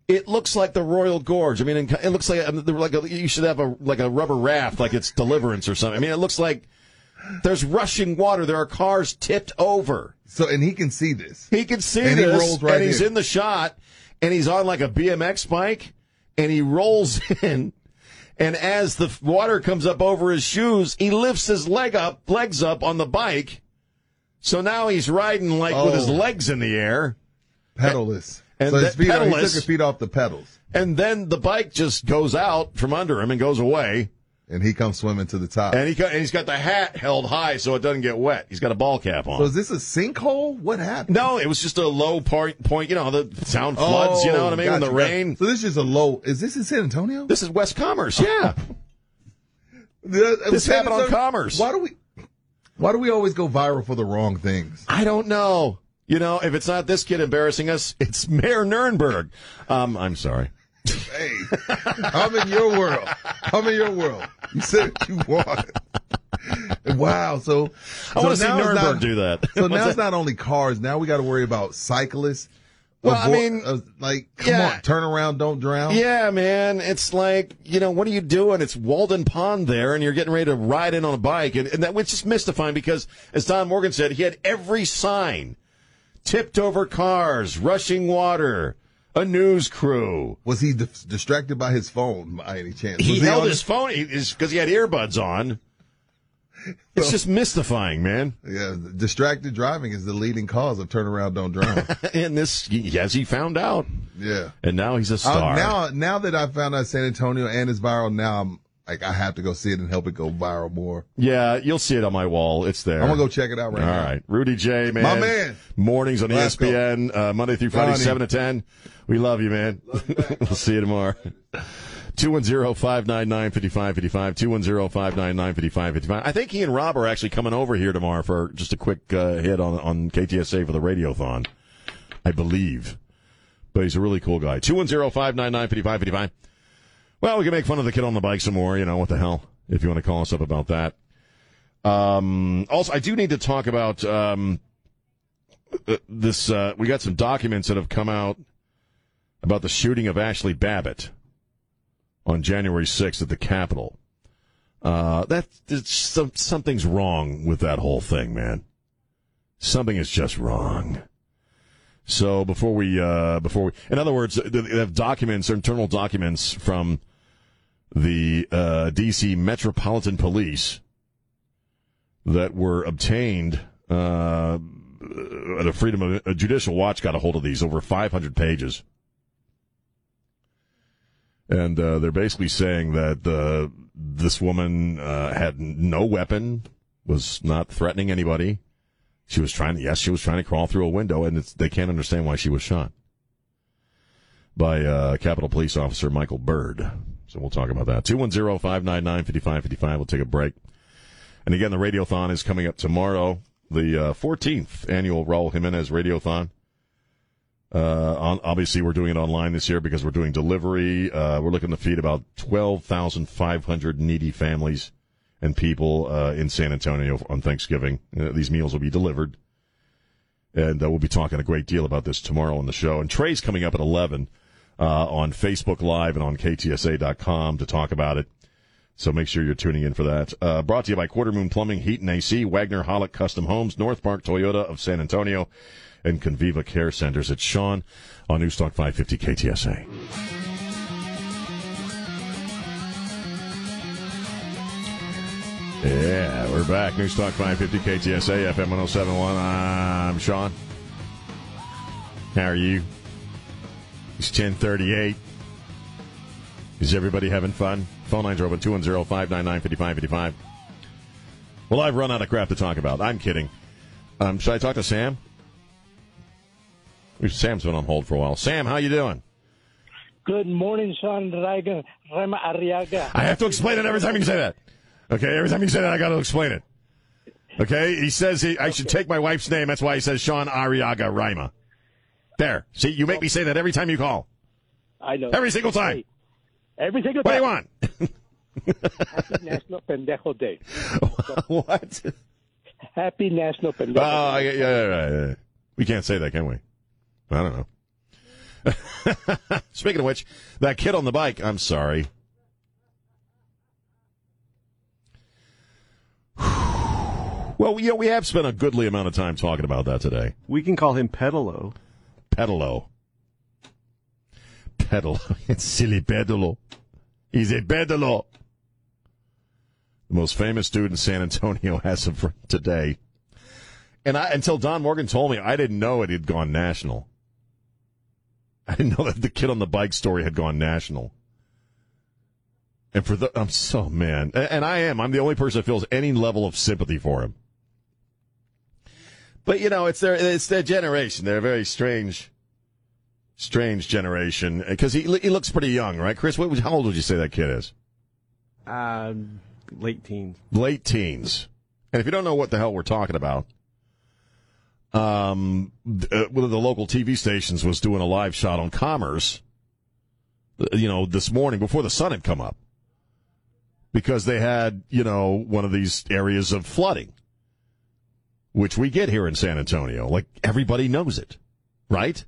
It looks like the Royal Gorge. I mean, it looks like um, like a, you should have a like a rubber raft, like it's Deliverance or something. I mean, it looks like there's rushing water. There are cars tipped over. So, and he can see this. He can see And he this, rolls right and he's in. in the shot, and he's on like a BMX bike, and he rolls in, and as the water comes up over his shoes, he lifts his leg up, legs up on the bike. So now he's riding like with his Oh. legs in the air. Pedalless. And so his feet are, he took his feet off the pedals. And then the bike just goes out from under him and goes away. And he comes swimming to the top. And he and he's got the hat held high so it doesn't get wet. He's got a ball cap on. So is this a sinkhole? What happened? no, it was just a low point. Point, you know, the town floods. you know what I mean? when gotcha, the gotcha. rain. So this is a low. Is this in San Antonio? This is West Commerce. Yeah, This This happened on Commerce. Why do we? Why do we always go viral for the wrong things? I don't know. You know, if it's not this kid embarrassing us, it's Mayor Nirenberg. Um, I'm sorry. Hey, I'm in your world. I'm in your world. You said what you want. Wow. So I so want to see Nirenberg not- do that. So now it's not only cars. Now we got to worry about cyclists. Well, I mean, uh, like, come yeah. on, turn around, don't drown. Yeah, man. It's like, you know, what are you doing? It's Walden Pond there, and you're getting ready to ride in on a bike. And, and that was just mystifying because, as Don Morgan said, he had every sign tipped over cars, rushing water, a news crew. Was he dis- distracted by his phone by any chance? He Was held his phone because he had earbuds on. It's just mystifying, man. Yeah, distracted driving is the leading cause of turnaround, don't drown. and this, yes, he found out. yeah. And now he's a Uh, star. now, now that I found out San Antonio and it's viral, now I'm like I have to go see it and help it go viral more. yeah, you'll see it on my wall. It's there. I'm gonna go check it out right All now. All right, Rudy J, man, My man. Mornings on Let's. ESPN, uh, Monday through Friday, seven to ten. We love you, man. we'll see you tomorrow. 210-599-5555, 210-599-5555. I think he and Rob are actually coming over here tomorrow for just a quick uh, hit on on KTSA for the Radiothon. I believe. But he's a really cool guy. 210-599-5555. Well, we can make fun of the kid on the bike some more, you know, what the hell, if you want to call us up about that. Um, also, I do need to talk about um, uh, this. Uh, we got some documents that have come out about the shooting of Ashley Babbitt on January 6th at the Capitol. Uh, that some, something's wrong with that whole thing, man. Something is just wrong. So before we, uh, before we, in other words, they they have documents, internal documents from the uh, D.C. Metropolitan Police that were obtained. Uh, Freedom of Judicial Watch got a hold of these, over 500 pages, and uh, they're basically saying that uh, this woman uh, had no weapon, was not threatening anybody. She was trying. Yes, she was trying to crawl through a window, and they can't understand why she was shot by uh, Capitol Police Officer Michael Byrd. So we'll talk about that. 210-599-5555. We'll take a break. And again, the Radiothon is coming up tomorrow, the uh, 14th annual Raul Jimenez Radiothon. Uh, on, obviously, we're doing it online this year because we're doing delivery. Uh, we're looking to feed about 12,500 needy families and people uh, in San Antonio on Thanksgiving. Uh, these meals will be delivered. And uh, we'll be talking a great deal about this tomorrow on the show. And Trey's coming up at 11 uh, on Facebook Live and on KTSA.com to talk about it. So make sure you're tuning in for that. Uh, brought to you by Quarter Moon Plumbing, Heat and AC, Wagner Hollick Custom Homes, North Park Toyota of San Antonio, and Conviva Care Centers. It's Sean on Newstalk 550 KTSA. Yeah, we're back. Newstalk 550 KTSA, FM 1071. I'm Sean. How are you? It's 1038. Is everybody having fun? Phone lines are open 210 599 5555. Well, I've run out of crap to talk about. I'm kidding. Um, should I talk to Sam? Sam's been on hold for a while. Sam, how you doing? Good morning, Sean Rima Arriaga. I have to explain it every time you say that. Okay, every time you say that, I got to explain it. Okay, he says he, I should take my wife's name. That's why he says Sean Arriaga Rima. There. See, you make me say that every time you call. I know. Every single time. Hey, every single time. What do you want? Happy National Pendejo Day. what? Happy National Pendejo Oh, Day. yeah, yeah, yeah, yeah. We can't say that, can we? I don't know. Speaking of which, that kid on the bike, I'm sorry. Well, you know, we have spent a goodly amount of time talking about that today. We can call him Pedalo. Pedalo. Pedalo. It's silly Pedalo. He's a Pedalo. The most famous dude in San Antonio as of today. And I, until Don Morgan told me, I didn't know it had gone national. I didn't know that the kid on the bike story had gone national. And for the, I'm so man, and I am. I'm the only person that feels any level of sympathy for him. But you know, it's their it's their generation. They're a very strange, strange generation because he he looks pretty young, right, Chris? What, how old would you say that kid is? Uh, late teens. late teens. And if you don't know what the hell we're talking about, um, uh, one of the local TV stations was doing a live shot on Commerce, uh, you know, this morning before the sun had come up, because they had, you know, one of these areas of flooding, which we get here in San Antonio. Like everybody knows it, right?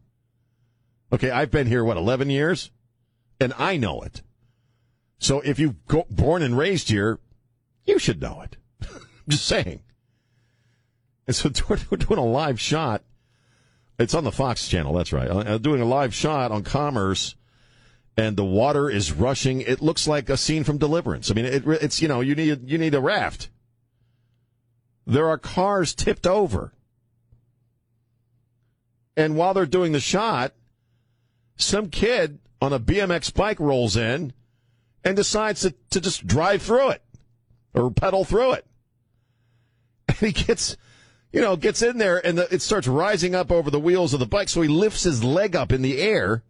Okay, I've been here what eleven years, and I know it. So if you go born and raised here, you should know it. I'm just saying. And so we're, doing a live shot. It's on the Fox channel. That's right. Uh, doing a live shot on Commerce, and the water is rushing. It looks like a scene from Deliverance. I mean, it, it's you know you need you need a raft. There are cars tipped over, and while they're doing the shot, some kid on a BMX bike rolls in and decides to, to just drive through it or pedal through it. And he gets, you know, gets in there and the, it starts rising up over the wheels of the bike. So he lifts his leg up in the air.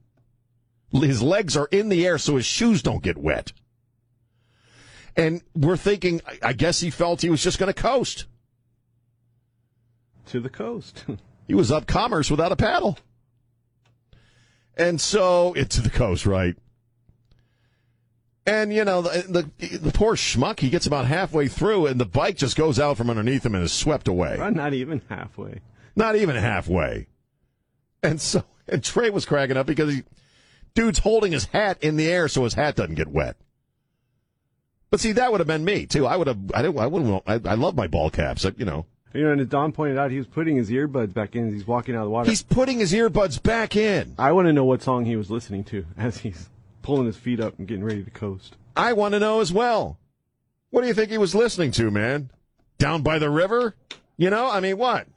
His legs are in the air so his shoes don't get wet. And we're thinking, I- I guess he felt he was just going to coast. To the coast. He was up commerce without a paddle. And so it's to the coast, right? And you know the, the the poor schmuck, he gets about halfway through, and the bike just goes out from underneath him and is swept away. Not even halfway. Not even halfway. And so, and Trey was cracking up because he, dude's holding his hat in the air so his hat doesn't get wet. But see, that would have been me too. I would have. I didn't. I wouldn't. I, I love my ball caps. I, you know. You know, and as Don pointed out, he was putting his earbuds back in as he's walking out of the water. He's putting his earbuds back in. I want to know what song he was listening to as he's pulling his feet up and getting ready to coast. I want to know as well. What do you think he was listening to, man? Down by the river? You know, I mean, what?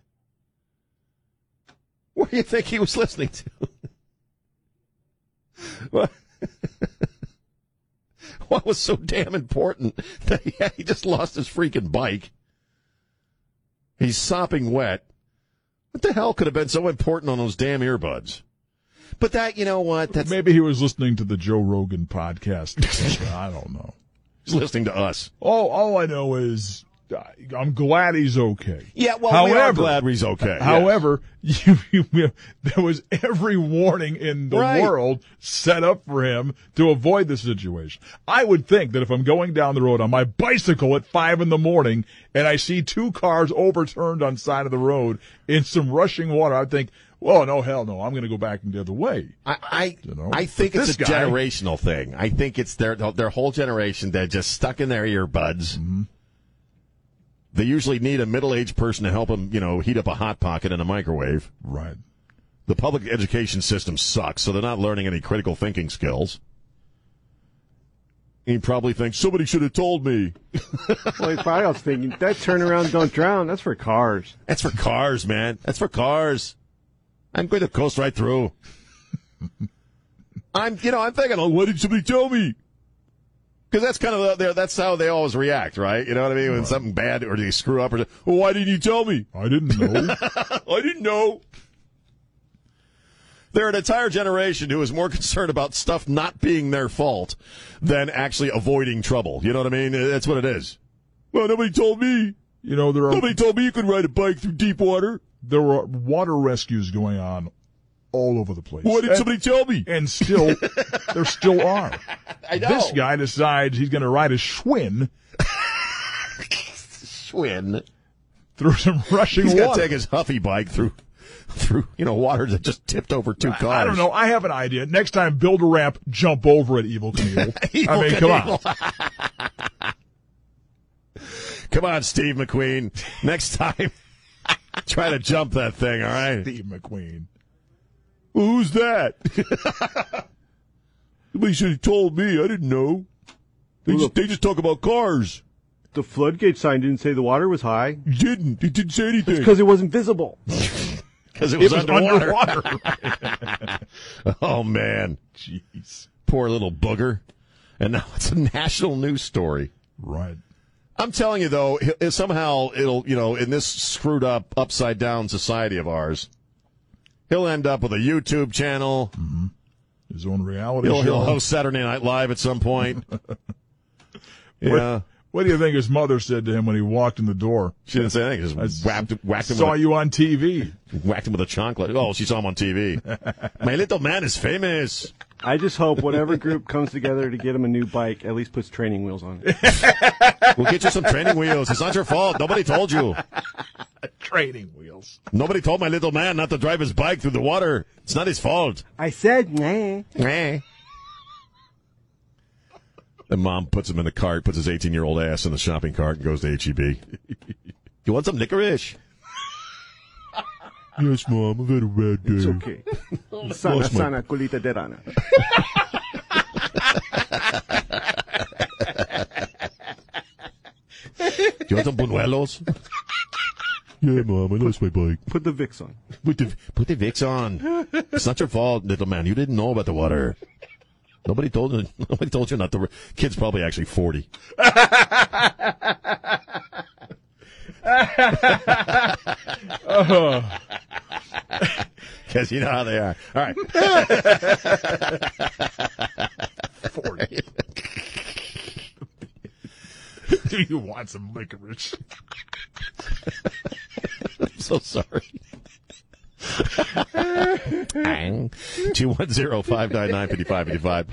What do you think he was listening to? what? what was so damn important that he, he just lost his freaking bike? He's sopping wet. What the hell could have been so important on those damn earbuds? But that, you know what? That's Maybe he was listening to the Joe Rogan podcast. I don't know. He's listening to us. All all I know is I'm glad he's okay. Yeah, well, we are glad he's okay. However, you, you, there was every warning in the Right. world set up for him to avoid the situation. I would think that if I'm going down the road on my bicycle at five in the morning and I see two cars overturned on side of the road in some rushing water, I'd think, well, no, hell no, I'm going to go back the other way. I I, You know? I think But it's a guy- generational thing. I think it's their their whole generation that just stuck in their earbuds. Mm-hmm. They usually need a middle aged person to help them, you know, heat up a hot pocket in a microwave. Right. The public education system sucks, so they're not learning any critical thinking skills. He probably thinks somebody should have told me. well, he's probably also thinking that turnaround don't drown. That's for cars. That's for cars, man. That's for cars. I'm going to coast right through. I'm, you know, I'm thinking, oh, why did somebody tell me? Because that's kind of the, that's how they always react, right? You know what I mean? When something bad or they screw up or, well, why didn't you tell me? I didn't know. I didn't know. They're an entire generation who is more concerned about stuff not being their fault than actually avoiding trouble. You know what I mean? That's what it is. Well, nobody told me. You know, there are Nobody told me you could ride a bike through deep water. there were water rescues going on all over the place. Why did And- somebody tell me? And still, there still are. I know. This guy decides he's going to ride a Schwinn Schwinn. through some rushing He's got to take his Huffy bike through, through you know water that just tipped over two cars. I don't know. I have an idea. Next time, build a ramp, jump over it, Evel Knievel. Evil I mean, come on. Come on, Steve McQueen. Next time, try to jump that thing. All right. Steve McQueen. Who's that? Somebody should have told me. I didn't know. They just, they just talk about cars. The floodgate sign didn't say the water was high. It didn't. It didn't say anything. Because it wasn't visible. because it was, It was underwater. underwater. oh man, jeez, poor little booger. And now it's a national news story. Right. I'm telling you though, somehow it'll you know in this screwed up, upside down society of ours, he'll end up with a YouTube channel. Mm-hmm. His own reality He'll, show. he'll host Saturday Night Live at some point. yeah. What, what do you think his mother said to him when he walked in the door? She didn't say anything. Just whacked, whacked him. Saw with a, you on TV. Whacked him with a chocolate. Oh, she saw him on TV. My little man is famous. I just hope whatever group comes together to get him a new bike at least puts training wheels on it. We'll get you some training wheels. It's not your fault. Nobody told you. Training wheels. Nobody told my little man not to drive his bike through the water. It's not his fault. I said, nah. Nah. The mom puts him in the cart, puts his 18 year old ass in the shopping cart, and goes to HEB. you want some licorice? yes, mom. I've had a bad day. It's okay. Sana, Lost my- sana, colita de rana. You want some buñuelos? yeah, mom. I lost my bike. Put the Vicks on. Put the put the Vicks on. It's not your fault, little man. You didn't know about the water. Nobody told you. Nobody told you not to. Kid's probably actually forty. Oh. Because you know how they are. All right. Forty. Do you want some licorice? I'm so sorry. 210 599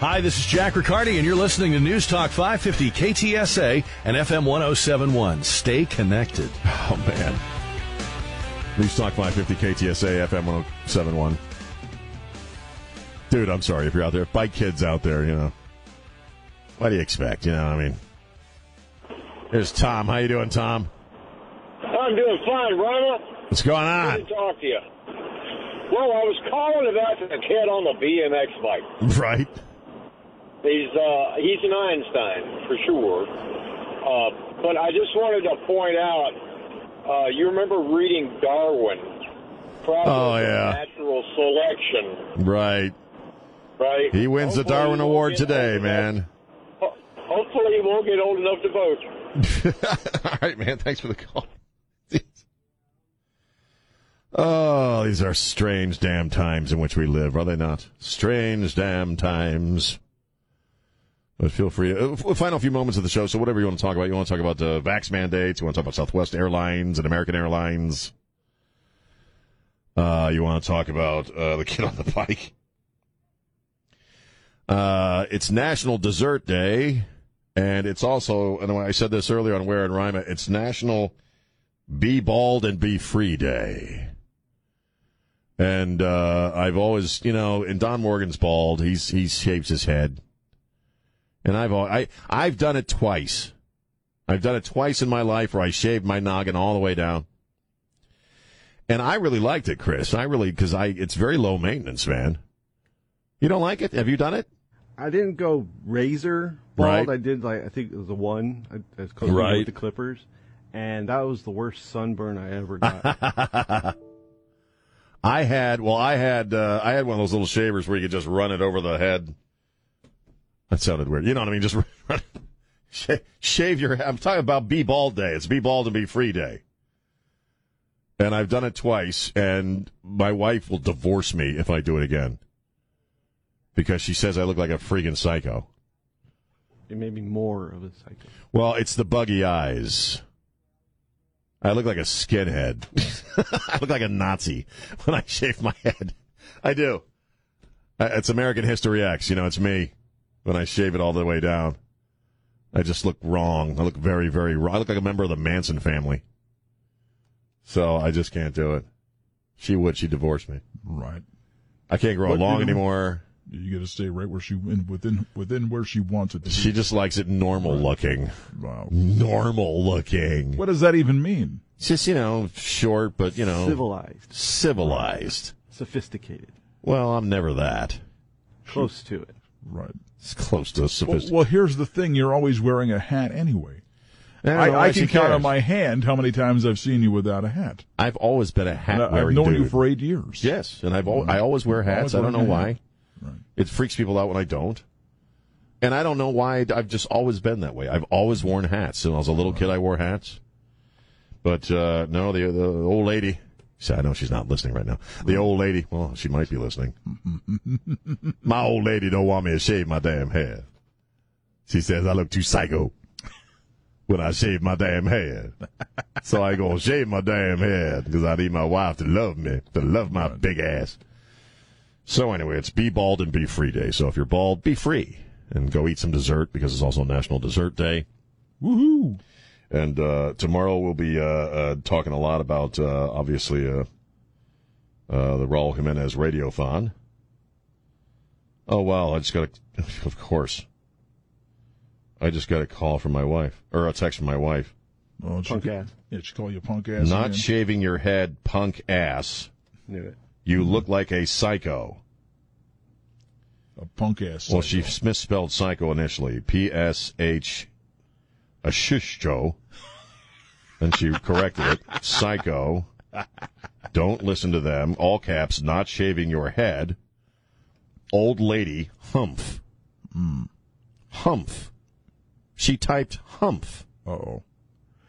Hi, this is Jack Riccardi, and you're listening to News Talk 550 KTSA and FM 1071. Stay connected. Oh, man. News Talk 550 KTSA FM 1071. Dude, I'm sorry if you're out there. bike kid's out there, you know. What do you expect? You know, I mean. There's Tom. How you doing, Tom? I'm doing fine, Ronald. What's going on? Good to talk to you. Well, I was calling about the kid on the BMX bike. Right. He's uh, he's an Einstein for sure. Uh, but I just wanted to point out, uh, you remember reading Darwin? Oh, yeah. Natural selection, Right. right? He wins the Darwin Award today, man. Hopefully, he won't get old enough to vote. All right, man. Thanks for the call. Oh, these are strange damn times in which we live, are they not? Strange damn times. But feel free. Uh, final few moments of the show. So whatever you want to talk about, you want to talk about the vax mandates. You want to talk about Southwest Airlines and American Airlines. Uh, you want to talk about uh, the kid on the bike. Uh, it's National Dessert Day, and it's also, and I said this earlier on Ware and Rima, it's National Be Bald and Be Free Day. And uh, I've always, you know, and Don Morgan's bald. He's he shaves his head, and I've I I've done it twice. I've done it twice in my life where I shaved my noggin all the way down, and I really liked it, Chris. I really because I it's very low maintenance, man. You don't like it? Have you done it? I didn't go razor bald. Right. I did like I think it was a one. I, I was close Right. with the clippers, and that was the worst sunburn I ever got. I had well, I had uh, I had one of those little shavers where you could just run it over the head. That sounded weird. You know what I mean? Just run, sh- shave your. Head. I'm talking about be bald day. It's be bald and be free day. And I've done it twice, and my wife will divorce me if I do it again because she says I look like a freaking psycho. it may be more of a psycho. Well, it's the buggy eyes. I look like a skinhead. I look like a Nazi when I shave my head. I do. It's American History X. You know, it's me when I shave it all the way down. I just look wrong. I look very, very wrong. I look like a member of the Manson family. So I just can't do it. She would. She divorced me. Right. I can't grow it long anymore. You got to stay right where she in, within within where she wants it to be. She just likes it normal looking. Wow. Normal looking. What does that even mean? It's just, you know, short, but, you know. Civilized. Civilized. Sophisticated. Well, I'm never that. Close to it. Right. It's close to Well, sophisticated. well, here's the thing: you're always wearing a hat anyway. I don't know why I, I can count on my hand how many times I've seen you without a hat. I've always been a hat And I- I've known dude. you for eight years. Yes, and I've al- I always wear hats. Always I don't know wearing why. It freaks people out when I don't. And I don't know why. I've just always been that way. I've always worn hats. When I was a little kid, I wore hats. But uh, no, the the old lady. See, I know she's not listening right now. The old lady. Well, she might be listening. my old lady don't want me to shave my damn hair. She says I look too psycho when I shave my damn head. so I go shave my damn head because I need my wife to love me, to love my big ass. So anyway, it's Be Bald and Be Free Day. So if you're bald, be free and go eat some dessert because it's also National Dessert Day. Woohoo! And uh, tomorrow we'll be uh, uh, talking a lot about uh, obviously uh, uh, the Raul Jimenez Radiothon. Oh wow! I just got a, of course. I just got a call from my wife or a text from my wife. Oh, Punk ass. Yeah, she call you punk ass. Not again? shaving your head, punk ass. Knew it. You look like a psycho. a punk ass. Well, she misspelled psycho initially. P S H a shush Joe. Then she corrected it. Psycho. Don't listen to them. All caps, not shaving your head. Old lady, humph. Hmm. Humph. She typed humph.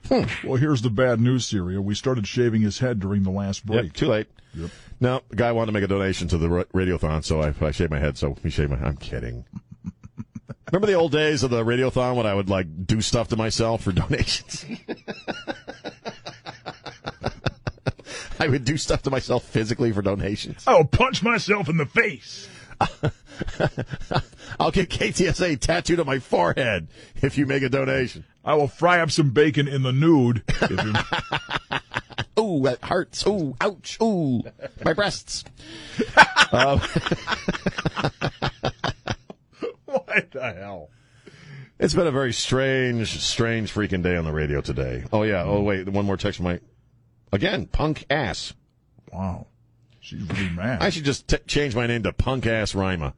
Uh-oh. Well, here's the bad news, Syria. We started shaving his head during the last break. Yep, too late. Yep. No, the guy wanted to make a donation to the radiothon, so I, I shaved my head. So he shaved my. I'm kidding. Remember the old days of the radiothon when I would like do stuff to myself for donations? I would do stuff to myself physically for donations. I'll punch myself in the face. I'll get KTSA tattooed on my forehead if you make a donation. I will fry up some bacon in the nude. If. Ooh, that hurts. Ooh, ouch. Ooh, my breasts. um, what the hell? It's been a very strange, strange freaking day on the radio today. Oh yeah. Oh wait, one more text from my again punk ass. Wow, she's really mad. I should just t- change my name to punk ass Rima.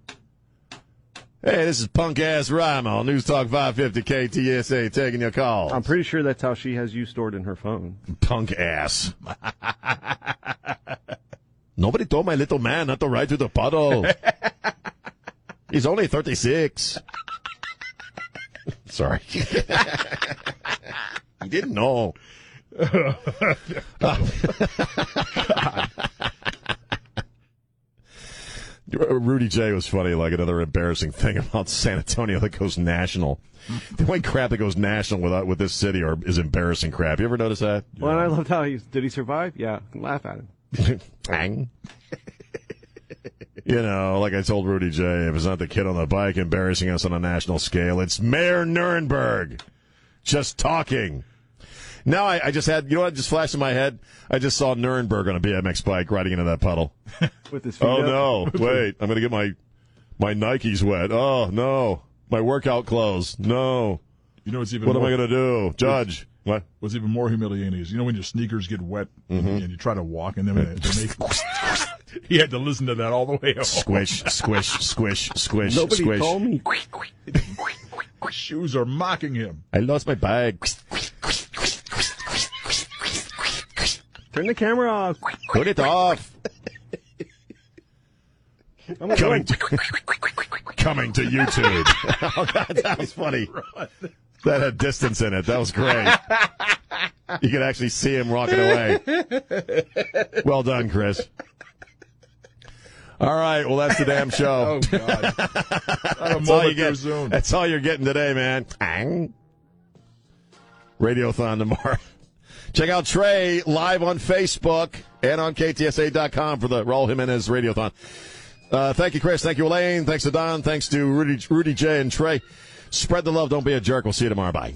Hey, this is punk ass Rima on News Talk 550 KTSA taking your call. I'm pretty sure that's how she has you stored in her phone. Punk ass. Nobody told my little man not to ride through the puddle. He's only 36. Sorry. he didn't know. Rudy J was funny, like another embarrassing thing about San Antonio that goes national. The only crap that goes national without uh, with this city are, is embarrassing crap. You ever notice that? Well, and I loved how he's. Did he survive? Yeah. Laugh at him. Bang. you know, like I told Rudy J, if it's not the kid on the bike embarrassing us on a national scale, it's Mayor Nirenberg just talking. Now I, I just had, you know what just flashed in my head? I just saw Nirenberg on a BMX bike riding into that puddle. With his feet Oh up. no! Wait, I'm gonna get my my Nikes wet. Oh no! My workout clothes. No. You know what's even What am I gonna do, Judge? What? What's even more humiliating is you know when your sneakers get wet Mm-hmm. and you try to walk in them and they make. he had to listen to that all the way home. Squish, squish, squish, squish, Nobody squish. told me. Shoes are mocking him. I lost my bag. Turn the camera off. Put it off. Coming to, coming to YouTube. oh God, that was funny. That had distance in it. That was great. You could actually see him walking away. Well done, Chris. All right, well that's the damn show. Oh God! That's all you get. That's all you're getting today, man. Radiothon tomorrow. Check out Trey live on Facebook and on KTSA.com for the Raul Jimenez Radiothon. Uh, thank you, Chris. Thank you, Elaine. Thanks to Don. Thanks to Rudy, Rudy J. and Trey. Spread the love. Don't be a jerk. We'll see you tomorrow. Bye.